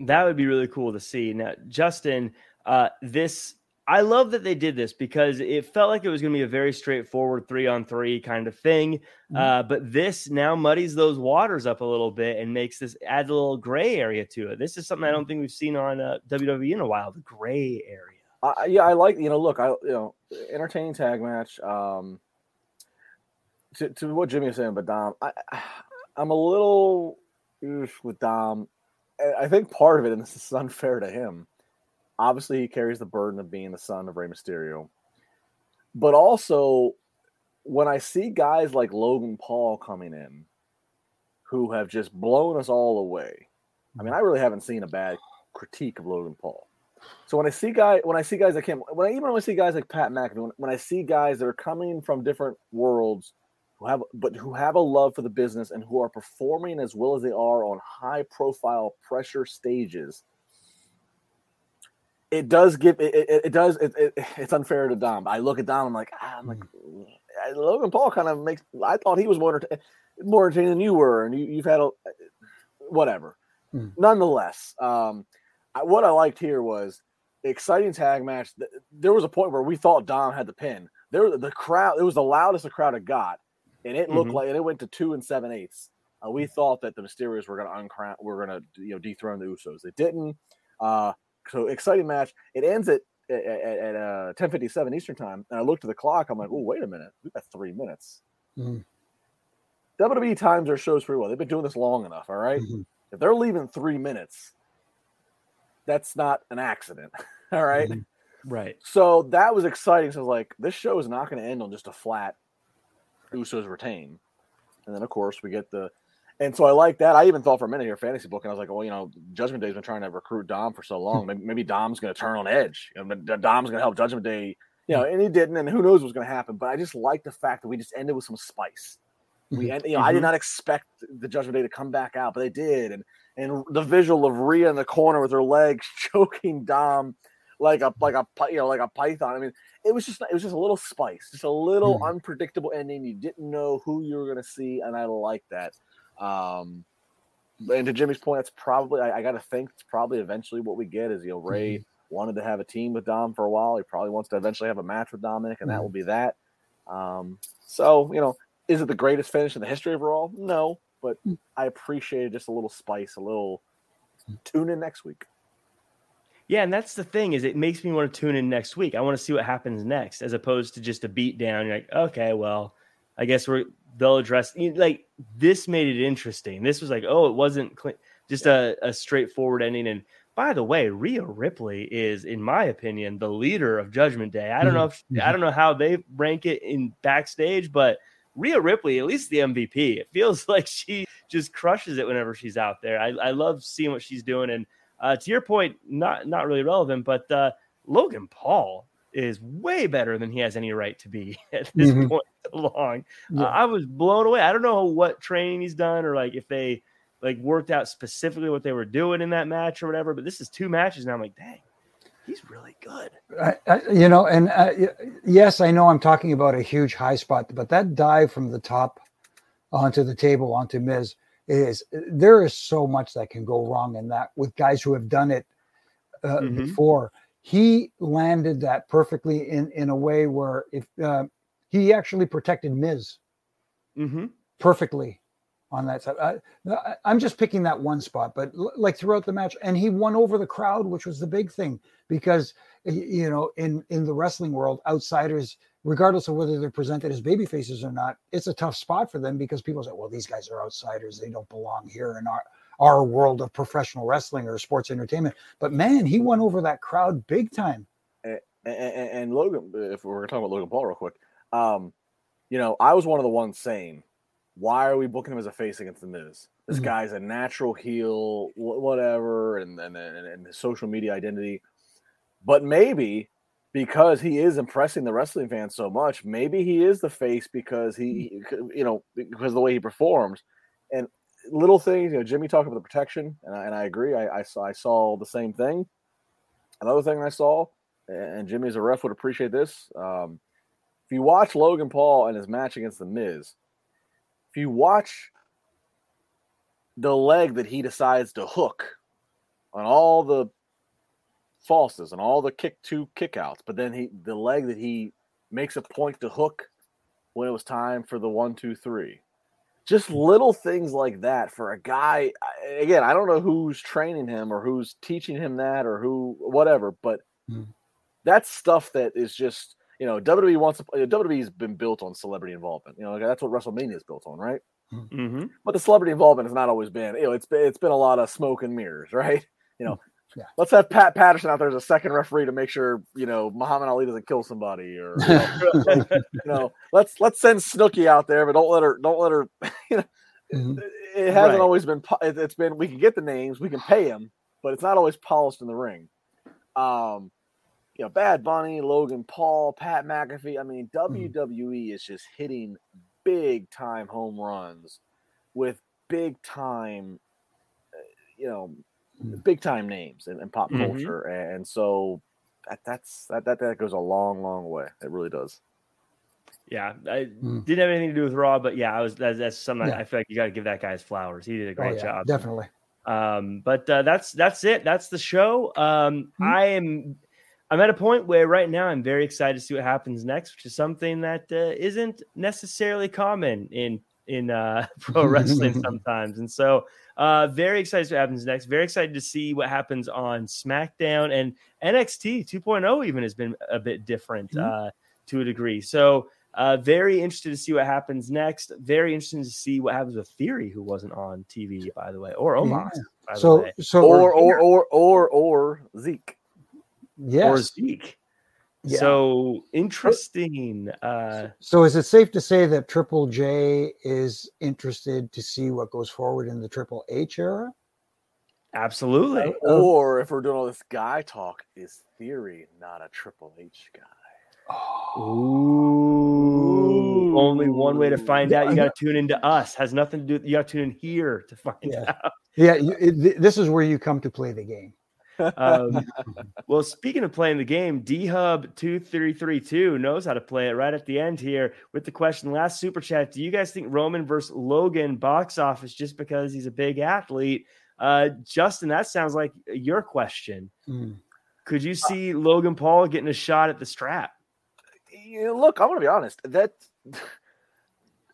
That would be really cool to see. Now, Justin, uh, this I love that they did this because it felt like it was going to be a very straightforward three on three kind of thing. Mhm. Uh, but this now muddies those waters up a little bit and makes this add a little gray area to it. This is something I don't think we've seen on uh, WWE in a while. The gray area. I, yeah, I like you know. Look, I you know, entertaining tag match. Um, to, to what Jimmy was saying, but Dom, I, I'm a little with Dom. I- think part of it, and this is unfair to him. Obviously, he carries the burden of being the son of Rey Mysterio, but also when I see guys like Logan Paul coming in, who have just blown us all away. I mean, I really haven't seen a bad critique of Logan Paul. So when I see guy, when I see guys that came, when I even when I see guys like Pat McAfee, when, when I see guys that are coming from different worlds, who have but who have a love for the business and who are performing as well as they are on high profile pressure stages, it does give it. It, it does. It, it, it's unfair to Dom. I look at Dom. I'm like, ah, I'm like, Logan Paul kind of makes. I thought he was more more entertaining than you were, and you, you've had a whatever. Hmm. Nonetheless, um, I, what I liked here was exciting tag match. There was a point where we thought Dom had the pin. There, the crowd. It was the loudest the crowd had got, and it looked Mhm. like and it went to two and seven eighths. Uh, we thought that the Mysterios were going to uncrown, were going to you know dethrone the Usos. They didn't. Uh, so exciting match. It ends at at, at, at uh, ten fifty seven Eastern time, and I looked at the clock. I'm like, oh wait a minute, we got three minutes. Mhm. WWE times their shows pretty well. They've been doing this long enough. All right? Mhm. if they're leaving three minutes, that's not an accident. All right? Mhm. Right. So that was exciting. So I was like, this show is not going to end on just a flat Usos retain. And then of course we get the and so I like that. I even thought for a minute here, fantasy book, and I was like, well, you know, Judgment Day's been trying to recruit Dom for so long. Hmm. Maybe, maybe Dom's going to turn on Edge. You know, Dom's going to help Judgment Day. You know, hmm. and he didn't, and who knows what's going to happen. But I just like the fact that we just ended with some spice. We, hmm. end, you know, I did Mhm. not expect the Judgment Day to come back out, but they did, and and the visual of Rhea in the corner with her legs choking Dom like a like a you know like a python. I mean, it was just it was just a little spice, just a little Mhm. unpredictable ending. You didn't know who you were going to see, and I like that. Um, and to Jimmy's point, that's probably I, I got to think it's probably eventually what we get is you know Rey wanted to have a team with Dom for a while. He probably wants to eventually have a match with Dominic, and that Mhm. will be that. Um, so you know, is it the greatest finish in the history of Raw? No, but I appreciated just a little spice, a little. Tune in next week. Yeah, and that's the thing is it makes me want to tune in next week. I want to see what happens next, as opposed to just a beat down. You're like, okay, well, I guess we're they'll address like this made it interesting. This was like, oh, it wasn't just a, a straightforward ending. And by the way, Rhea Ripley is, in my opinion, the leader of Judgment Day. I don't know mm-hmm. if I mm-hmm. don't know how they rank it in backstage, but Rhea Ripley, at least the MVP. It feels like she just crushes it whenever she's out there. I, I love seeing what she's doing. And uh, to your point, not not really relevant, but uh, Logan Paul is way better than he has any right to be at this mm-hmm. point along. Yeah. Uh, I was blown away. I don't know what training he's done or like if they like worked out specifically what they were doing in that match or whatever. But this is two matches now. I'm like, dang, he's really good. I, I, you know, and uh, yes, I know I'm talking about a huge high spot, but that dive from the top onto the table onto Miz is there is so much that can go wrong in that with guys who have done it uh, mm-hmm. before. He landed that perfectly in in a way where if uh, he actually protected Miz mm-hmm. perfectly on that side. I, am just picking that one spot, but like throughout the match, and he won over the crowd, which was the big thing because you know in in the wrestling world, outsiders, regardless of whether they're presented as baby faces or not, it's a tough spot for them because people say, well, these guys are outsiders, they don't belong here in our our world of professional wrestling or sports entertainment. But man, he won over that crowd big time. And, and, and Logan, if we're talking about Logan Paul real quick, um, you know, I was one of the ones saying why are we booking him as a face against the Miz? This mm-hmm. guy's a natural heel, whatever, and, and and and his social media identity. But maybe because he is impressing the wrestling fans so much, maybe he is the face because he, you know, because the way he performs. And little things, you know, Jimmy talked about the protection, and I, and I agree. I, I saw I saw the same thing. Another thing I saw, and Jimmy as a ref would appreciate this. Um, if you watch Logan Paul and his match against the Miz, if you watch the leg that he decides to hook on all the falses and all the kick two kickouts, but then he the leg that he makes a point to hook when it was time for the one, two, three. Just little things like that for a guy. Again, I don't know who's training him or who's teaching him that or who, whatever, but mm. that's stuff that is just you know, WWE wants to. WWE's been built on celebrity involvement. You know, that's what WrestleMania is built on, right? Mm-hmm. But the celebrity involvement has not always been. You know, it's been it's been a lot of smoke and mirrors, right? You know, yeah. let's have Pat Patterson out there as a second referee to make sure you know Muhammad Ali doesn't kill somebody, or you know, you know let's let's send Snooki out there, but don't let her don't let her. You know, mm-hmm. it, it, hasn't right. always been. It's been we can get the names, we can pay them, but it's not always polished in the ring. Um, you know, Bad Bunny, Logan Paul, Pat McAfee. I mean, WWE mm. is just hitting big time home runs with big time, uh, you know. Big time names in, in pop mm-hmm. culture, and so that, that's that, that that goes a long, long way. It really does. Yeah, I mm. didn't have anything to do with Raw, but yeah, I was that's, that's something yeah. I feel like you got to give that guy his flowers. He did a oh, great oh, yeah, job, definitely. Um, but uh, that's that's it. That's the show. Um, mm. I am I'm at a point where right now I'm very excited to see what happens next, which is something that uh, not necessarily common in in uh, pro wrestling sometimes. And so, uh, very excited to what happens next. Very excited to see what happens on SmackDown and NXT 2.0. Even has been a bit different mm-hmm. uh, to a degree. So. Uh, very interested to see what happens next. Very interesting to see what happens with Theory, who wasn't on TV, by the way, or Omos. Yeah. so, so or or, or or or Zeke yes. or Zeke. Yeah. So interesting. Uh, so is it safe to say that Triple J is interested to see what goes forward in the Triple H era? Absolutely. Or if we're doing all this guy talk, is Theory not a Triple H guy? Ooh. Only one way to find out. You got to tune into us. Has nothing to do. You got to tune in here to find yeah. out. Yeah, you, it, this is where you come to play the game. Um, well, speaking of playing the game, D Hub two three three two knows how to play it right at the end here with the question. Last super chat: Do you guys think Roman versus Logan box office just because he's a big athlete? Uh, Justin, that sounds like your question. Mm. Could you see uh, Logan Paul getting a shot at the strap? look, I'm going to be honest. That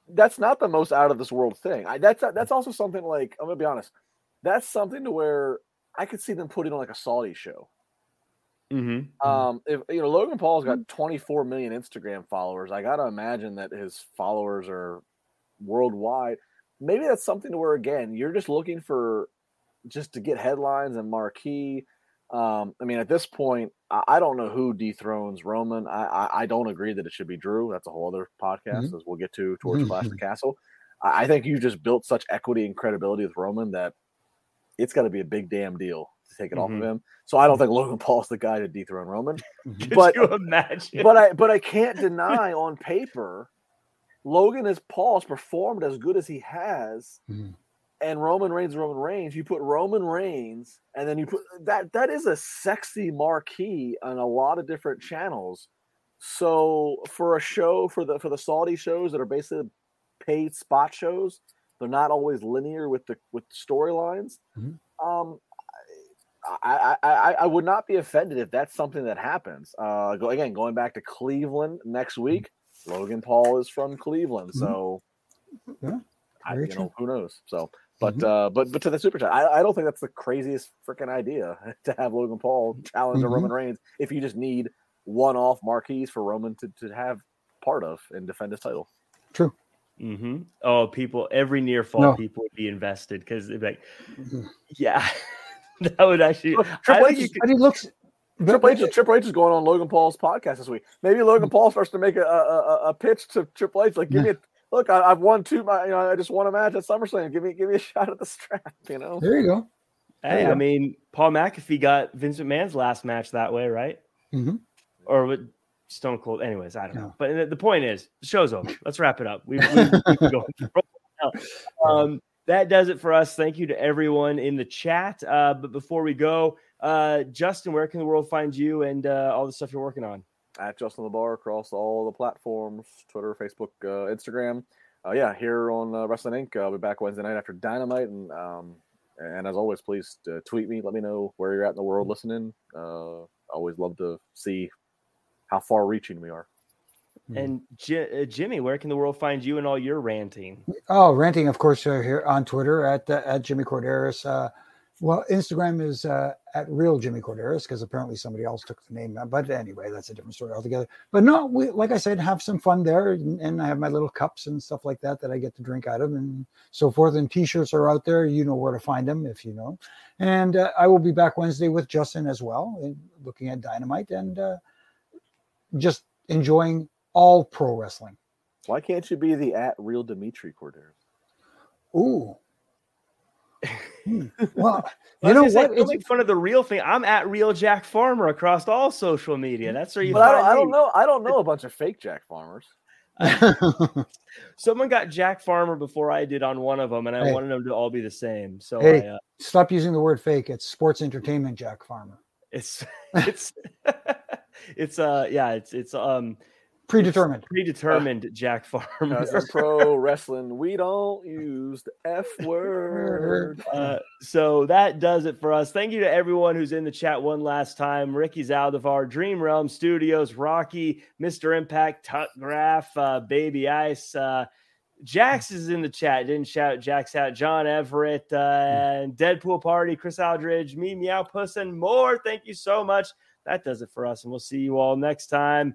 that's not the most out of this world thing. I, that's that's also something like I'm going to be honest. That's something to where I could see them putting on like a Saudi show. Mm-hmm. Um, if you know Logan Paul's got mm-hmm. 24 million Instagram followers, I gotta imagine that his followers are worldwide. Maybe that's something to where again you're just looking for just to get headlines and marquee. Um, I mean, at this point, I, I don't know who dethrones Roman. I, I, I don't agree that it should be Drew. That's a whole other podcast, Mhm. as we'll get to towards Clash of the Castle. I, I think you just built such equity and credibility with Roman that it's got to be a big damn deal to take it off of Mhm. him. So I don't think Logan Paul's the guy to dethrone Roman. But- you imagine? but I but I can't deny on paper, Logan as Paul's performed as good as he has, Mhm. and Roman Reigns, Roman Reigns. You put Roman Reigns, and then you put that. That is a sexy marquee on a lot of different channels. So for a show for the for the Saudi shows that are basically paid spot shows, they're not always linear with the with storylines. Mhm. Um, I, I, I, I would not be offended if that's something that happens. Uh, go again, going back to Cleveland next week. Logan Paul is from Cleveland, Mhm. so Yeah, I, you true. know who knows. So, but Mhm. uh, but but to the super chat, I, I don't think that's the craziest freaking idea to have Logan Paul challenge a Mhm. Roman Reigns if you just need one-off marquees for Roman to, to have part of and defend his title. True. Hmm Oh, people, every near fall, No. people would be invested because they'd be like, Mhm. yeah, that would actually. Look, Triple think H could- But he looks. Triple H, but- Triple H is going on Logan Paul's podcast this week. Maybe Logan Paul starts to make a, a, a- a pitch to Triple H, like, give me a look. I, I've won two. My, you know, I just won a match at SummerSlam. Give me, give me a shot at the strap. You know, There you go. Hey, Yeah. I mean, Paul McAfee got Vince McMahon's last match that way, right? Mhm. Or with Stone Cold. Anyways, I don't know. But the, the point is, the show's over. Let's wrap it up. A while. um, that does it for us. Thank you to everyone in the chat. Uh, but before we go, uh, Justin, where can the world find you and uh, all the stuff you're working on? at Justin LaBar across all the platforms: Twitter, Facebook, uh, Instagram. Uh, yeah, here on uh, Wrestling Inc. I'll be back Wednesday night after Dynamite, and um, and as always, please uh, tweet me. Let me know where you're at in the world listening. Uh, always love to see how far-reaching we are. Mhm. And Ji- uh, Jimmy, where can the world find you and all your ranting? Oh, ranting, of course, uh, here on Twitter at uh, at Jimmy Korderas. Uh, well, Instagram is uh, at real Jimmy Korderas because apparently somebody else took the name. But anyway, that's a different story altogether. But no, we, like I said, have some fun there, and, and I have my little cups and stuff like that that I get to drink out of, and so forth. And T-shirts are out there. You know where to find them if you know. And uh, I will be back Wednesday with Justin as well, looking at Dynamite and uh, just enjoying all pro wrestling. Why can't you be the at real Dimitri Cordero? Ooh. Hmm. Well, you know was gonna say, what? Don't It's, make fun of the real thing. I'm at real Jack Farmer across all social media. That's where you But I don't, I don't know. I don't know a bunch of fake Jack Farmers. Someone got Jack Farmer before I did on one of them, and I Hey. wanted them to all be the same. So Hey. I, uh, Stop using the word fake. It's sports entertainment, Jack Farmer. It's it's it's uh yeah it's it's um Predetermined. predetermined Jack Farmer. In pro wrestling, we don't use the F word. Uh, so that does it for us. Thank you to everyone who's in the chat one last time. Ricky Zaldivar, Dream Realm Studios, Rocky, Mr. Impact, Tuck Graph, uh, Baby Ice. Uh, Jax is in the chat. Didn't shout Jax out. John Everett, uh, and Deadpool Party, Chris Aldridge, me, Meow Puss, and more. Thank you so much. That does it for us. And we'll see you all next time.